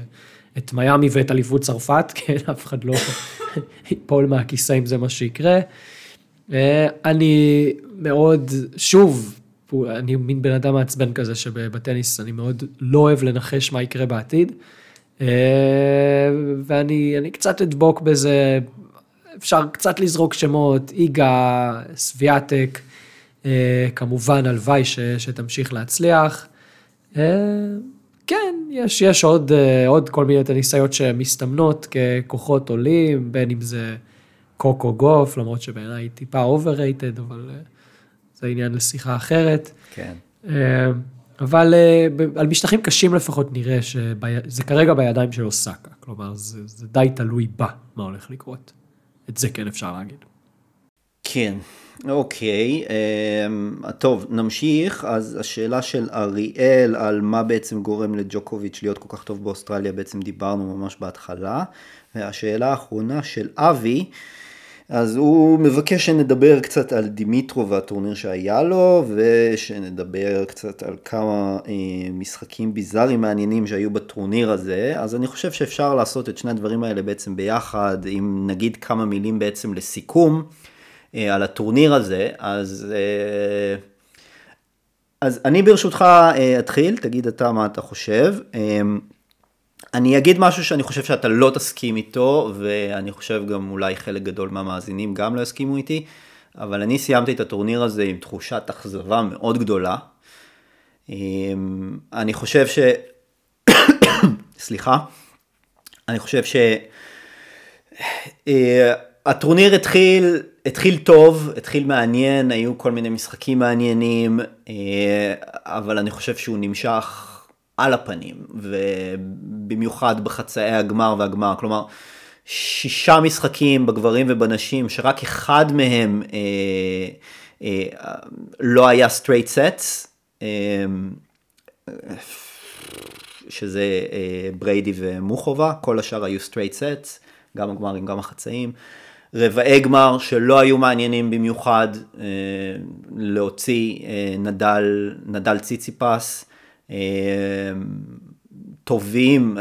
את מיאמי ואת אליפות צרפת, כן, אף אחד לא ייפול מהכיסא אם זה מה שיקרה. אני מאוד, שוב, אני מין בן אדם מעצבן כזה שבטניס אני מאוד לא אוהב לנחש מה יקרה בעתיד. ואני קצת אדבוק בזה, אפשר קצת לזרוק שמות, איגה שביונטק. אה, כמובן, הלוואי שתמשיך להצליח. אה, כן, יש, יש עוד, אה, עוד כל מיני ניסיונות שמסתמנות ככוחות עולים, בין אם זה קוקו גוף, למרות שבעיניי היא טיפה overrated, אבל זה עניין לשיחה אחרת. כן. אבל על משטחים קשים לפחות נראה שזה כרגע בידיים של אוסקה, כלומר זה, זה די תלוי בה מה הולך לקרות. את זה כן אפשר להגיד. כן, אוקיי, um, טוב, נמשיך. אז השאלה של אריאל על מה בעצם גורם לג'וקוביץ' להיות כל כך טוב באוסטרליה, בעצם דיברנו ממש בהתחלה. והשאלה האחרונה של אבי, אז הוא מבקש שנדבר קצת על דימיטרו והטורניר שהיה לו, ושנדבר קצת על כמה אה, משחקים ביזאריים מעניינים שהיו בטורניר הזה. אז אני חושב שאפשר לעשות את שני הדברים האלה בעצם ביחד, אם נגיד כמה מילים בעצם לסיכום. אה, על הטורניר הזה, אז, אה, אז אני ברשותך אה, אתחיל, תגיד אתה מה אתה חושב. אני אגיד משהו שאני חושב שאתה לא תסכים איתו, ואני חושב גם אולי חלק גדול מהמאזינים גם לא יסכימו איתי, אבל אני סיימתי את הטורניר הזה עם תחושת אכזבה מאוד גדולה. אני חושב ש... סליחה. אני חושב ש... הטורניר התחיל, התחיל טוב, התחיל מעניין, היו כל מיני משחקים מעניינים, אה, אבל אני חושב שהוא נמשך על הפנים, ובמיוחד בחצאי הגמר והגמר, כלומר, שישה משחקים בגברים ובנשים, שרק אחד מהם אה, אה, לא היה straight sets, אה, שזה אה, בריידי ומוחובה, כל השאר היו straight sets, גם הגמרים, גם החצאים. רבעי גמר שלא היו מעניינים במיוחד אה, להוציא אה, נדל, נדל ציציפס, אה, טובים,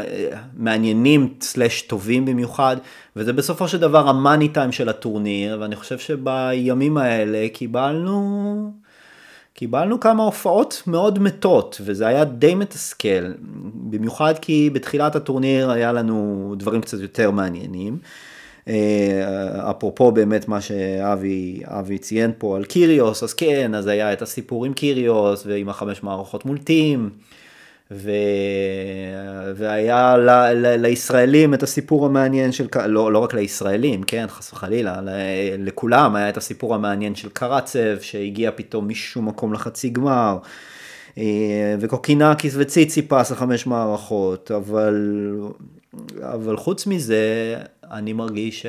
מעניינים סלאש טובים במיוחד, וזה בסופו של דבר המאני טיים של הטורניר, ואני חושב שבימים האלה קיבלנו, קיבלנו כמה הופעות מאוד מתות, וזה היה די מתסכל, במיוחד כי בתחילת הטורניר היה לנו דברים קצת יותר מעניינים. אה, אפרופו באמת מה שאבי ציין פה על קיריוס, אז כן, אז היה את הסיפור עם קיריוס ועם החמש מערכות מול טים. ו... והיה ל... ל... לישראלים את הסיפור המעניין של, לא, לא רק לישראלים, כן, חס וחלילה, ל... לכולם היה את הסיפור המעניין של קרצב, שהגיע פתאום משום מקום לחצי גמר, אה, וקוקינאקיס וציציפס לחמש מערכות, אבל, אבל חוץ מזה, אני מרגיש ש...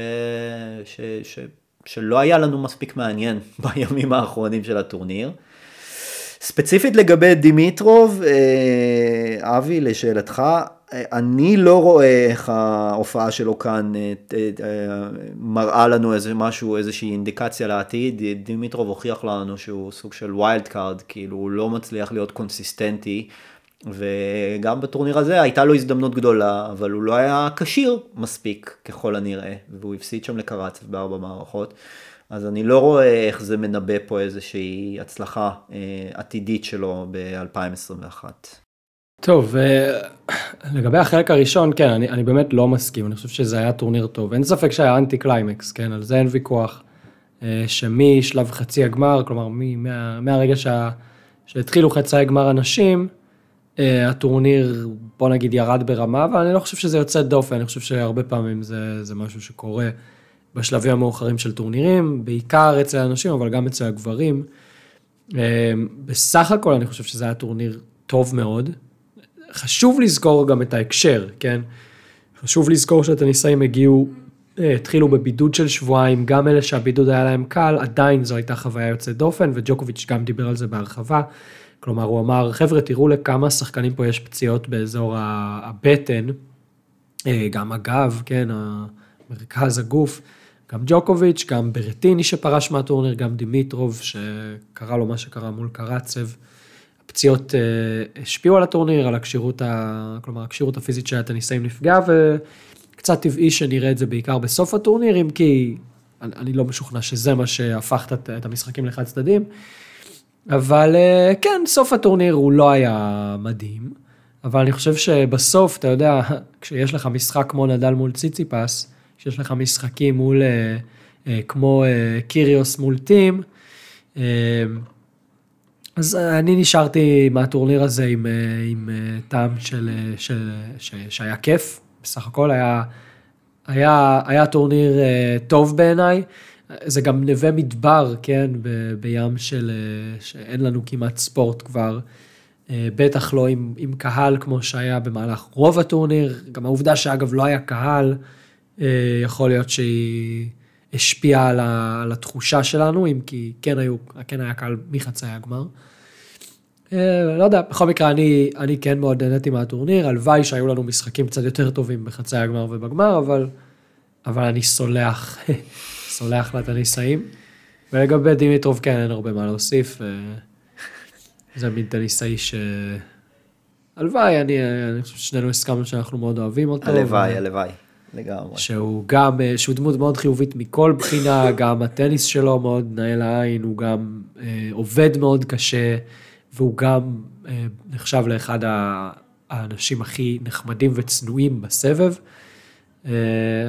ש... ש... שלא היה לנו מספיק מעניין בימים האחרונים של הטורניר. ספציפית לגבי דימיטרוב, אה, אבי, לשאלתך, אה, אני לא רואה איך ההופעה שלו כאן אה, מראה לנו איזה משהו, איזושהי אינדיקציה לעתיד. דימיטרוב הוכיח לנו שהוא סוג של wild card, כאילו הוא לא מצליח להיות consistent י. וגם בטורניר הזה הייתה לו הזדמנות גדולה, אבל הוא לא היה כשיר מספיק ככל הנראה, והוא הפסיד שם לקרצב בארבע מערכות. אז אני לא רואה איך זה מנבא פה איזושהי הצלחה אה, עתידית שלו ב-2021. טוב, אה, לגבי החלק הראשון, כן, אני, אני באמת לא מסכים, אני חושב שזה היה טורניר טוב. אין ספק שהיה אנטי קליימקס, כן, על זה אין ויכוח. אה, שמשלב חצי הגמר, כלומר, מה, מהרגע שה, שהתחילו חצי הגמר הנשים, הטורניר, בוא נגיד, ירד ברמה, אבל אני לא חושב שזה יוצא דופן, אני חושב שהרבה פעמים זה, זה משהו שקורה. בשלבים המאוחרים של טורנירים, בעיקר אצל האנשים, אבל גם אצל הגברים. אה, בסך הכל אני חושב שזה היה טורניר טוב מאוד. חשוב לזכור גם את ההקשר, כן? חשוב לזכור שהטניסאים הגיעו, אה, התחילו בבידוד של שבועיים, גם אלה שהבידוד היה להם קל, עדיין זו הייתה חוויה יוצאת דופן, וג'וקוביץ' גם דיבר על זה בהרחבה. כלומר, הוא אמר, חבר'ה, תראו לכמה שחקנים פה יש פציעות באזור הבטן, אה, גם הגב, כן, מרכז הגוף. גם ג'וקוביץ', גם ברטיני שפרש מהטורניר, גם דימיטרוב שקרה לו מה שקרה מול קרצב. הפציעות אה, השפיעו על הטורניר, על הכשירות, ה... כלומר הכשירות הפיזית של הטניסאים נפגע, וקצת טבעי שנראה את זה בעיקר בסוף הטורניר, אם כי אני, לא משוכנע שזה מה שהפך את המשחקים לחד צדדים. אבל אה, כן, סוף הטורניר הוא לא היה מדהים, אבל אני חושב שבסוף, אתה יודע, כשיש לך משחק כמו נדל מול ציציפס, שיש לך משחקים מול, אה, אה, כמו קיריוס מול טים. אז אני נשארתי מהטורניר הזה עם, עם טעם של, של, של, שהיה כיף, בסך הכל היה, היה, היה טורניר טוב בעיניי. זה גם נווה מדבר, כן, ב, בים של, שאין לנו כמעט ספורט כבר. בטח לא עם, עם קהל כמו שהיה במהלך רוב הטורניר, גם העובדה שאגב לא היה קהל, אה, יכול להיות שהיא השפיעה על, על התחושה שלנו, אם כי כן, היו, כן היה קל מחצי הגמר. אה, לא יודע, בכל מקרה, אני, אני כן מאוד נהניתי מהטורניר, הלוואי שהיו לנו משחקים קצת יותר טובים בחצי הגמר ובגמר, אבל, אבל אני סולח, סולח לטניסאים. ולגבי דימיטרוב, כן, אין הרבה מה להוסיף. אה, זה מין טניסאי ש... הלוואי, אני, אני חושב ששנינו הסכמנו שאנחנו מאוד אוהבים אותו. הלוואי, הלוואי. לגמרי. שהוא גם, אה, שהוא דמות מאוד חיובית מכל בחינה, גם הטניס שלו מאוד נאה לעין, הוא גם אה, עובד מאוד קשה, והוא גם אה, נחשב לאחד האנשים הכי נחמדים וצנועים בסבב. אה,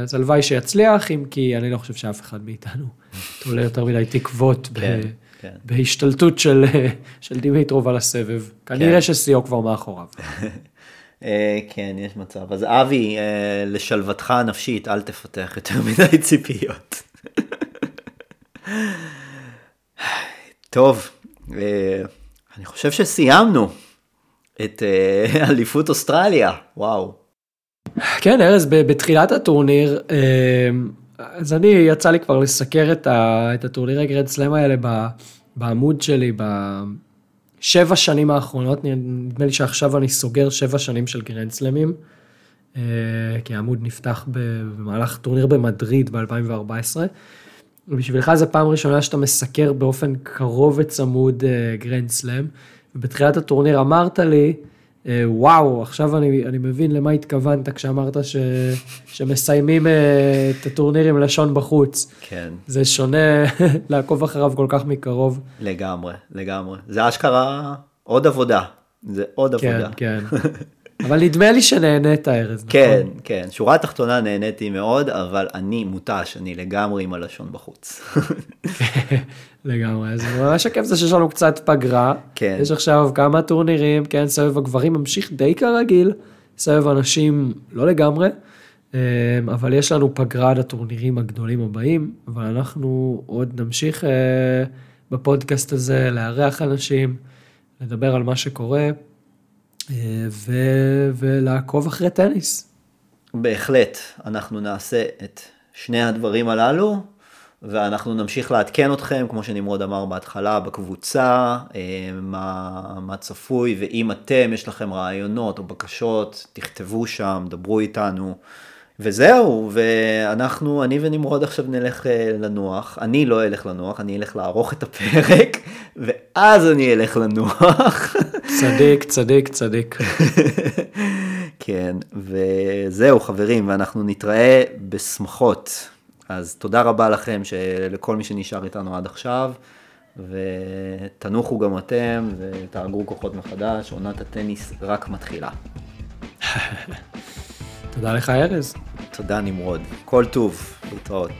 אז הלוואי שיצליח, אם כי אני לא חושב שאף אחד מאיתנו תולה יותר מדי תקוות כן, ב, כן. בהשתלטות של, של דימיטרוב על הסבב. כנראה כן. ששיאו כבר מאחוריו. אה, כן, יש מצב. אז אבי, אה, לשלוותך הנפשית, אל תפתח יותר מדי ציפיות. טוב, אני חושב שסיימנו את אליפות אוסטרליה, וואו. כן, ארז, בתחילת הטורניר, אז אני, יצא לי כבר לסקר את הטורנירי גרד סלאם האלה בעמוד שלי, שבע שנים האחרונות, נדמה לי שעכשיו אני סוגר שבע שנים של גרנדסלמים, אה, כי העמוד נפתח במהלך טורניר במדריד ב-2014. ובשבילך זו פעם ראשונה שאתה מסקר באופן קרוב וצמוד גרנדסלם. ובתחילת הטורניר אמרת לי, אה, וואו, עכשיו אני, אני מבין למה התכוונת כשאמרת ש, שמסיימים אה, את הטורנירים לשון בחוץ. כן. זה שונה לעקוב אחריו כל כך מקרוב. לגמרי, לגמרי. זה אשכרה עוד עבודה. זה עוד כן, עבודה. כן. אבל נדמה לי שנהנית ארז, נכון? כן, כן. שורה התחתונה נהניתי מאוד, אבל אני מותש, אני לגמרי עם הלשון בחוץ. לגמרי, אז מה שכיף זה שיש לנו קצת פגרה. כן. יש עכשיו כמה טורנירים, כן, סבב הגברים ממשיך די כרגיל, סבב הנשים לא לגמרי, אמ, אבל יש לנו פגרה לטורנירים הגדולים הבאים, אבל אנחנו עוד נמשיך אה, בפודקאסט הזה לארח אנשים, לדבר על מה שקורה, ו- ולעקוב אחרי טניס. בהחלט, אנחנו נעשה את שני הדברים הללו, ואנחנו נמשיך לעדכן אתכם, כמו שנמרוד אמר בהתחלה, בקבוצה, אה, מה, מה צפוי, ואם אתם, יש לכם רעיונות או בקשות, תכתבו שם, דברו איתנו. וזהו, ואנחנו, אני ונמרוד עכשיו נלך אה, לנוח. אני לא אלך לנוח, אני אלך לערוך את הפרק, ואז אני אלך לנוח. צדיק, צדיק, צדיק. כן, וזהו חברים, ואנחנו נתראה בשמחות. אז תודה רבה לכם, לכל מי שנשאר איתנו עד עכשיו, ותנוחו גם אתם, ותאגרו כוחות מחדש, עונת הטניס רק מתחילה. תודה לך ארז. תודה נמרוד, כל טוב, להתראות.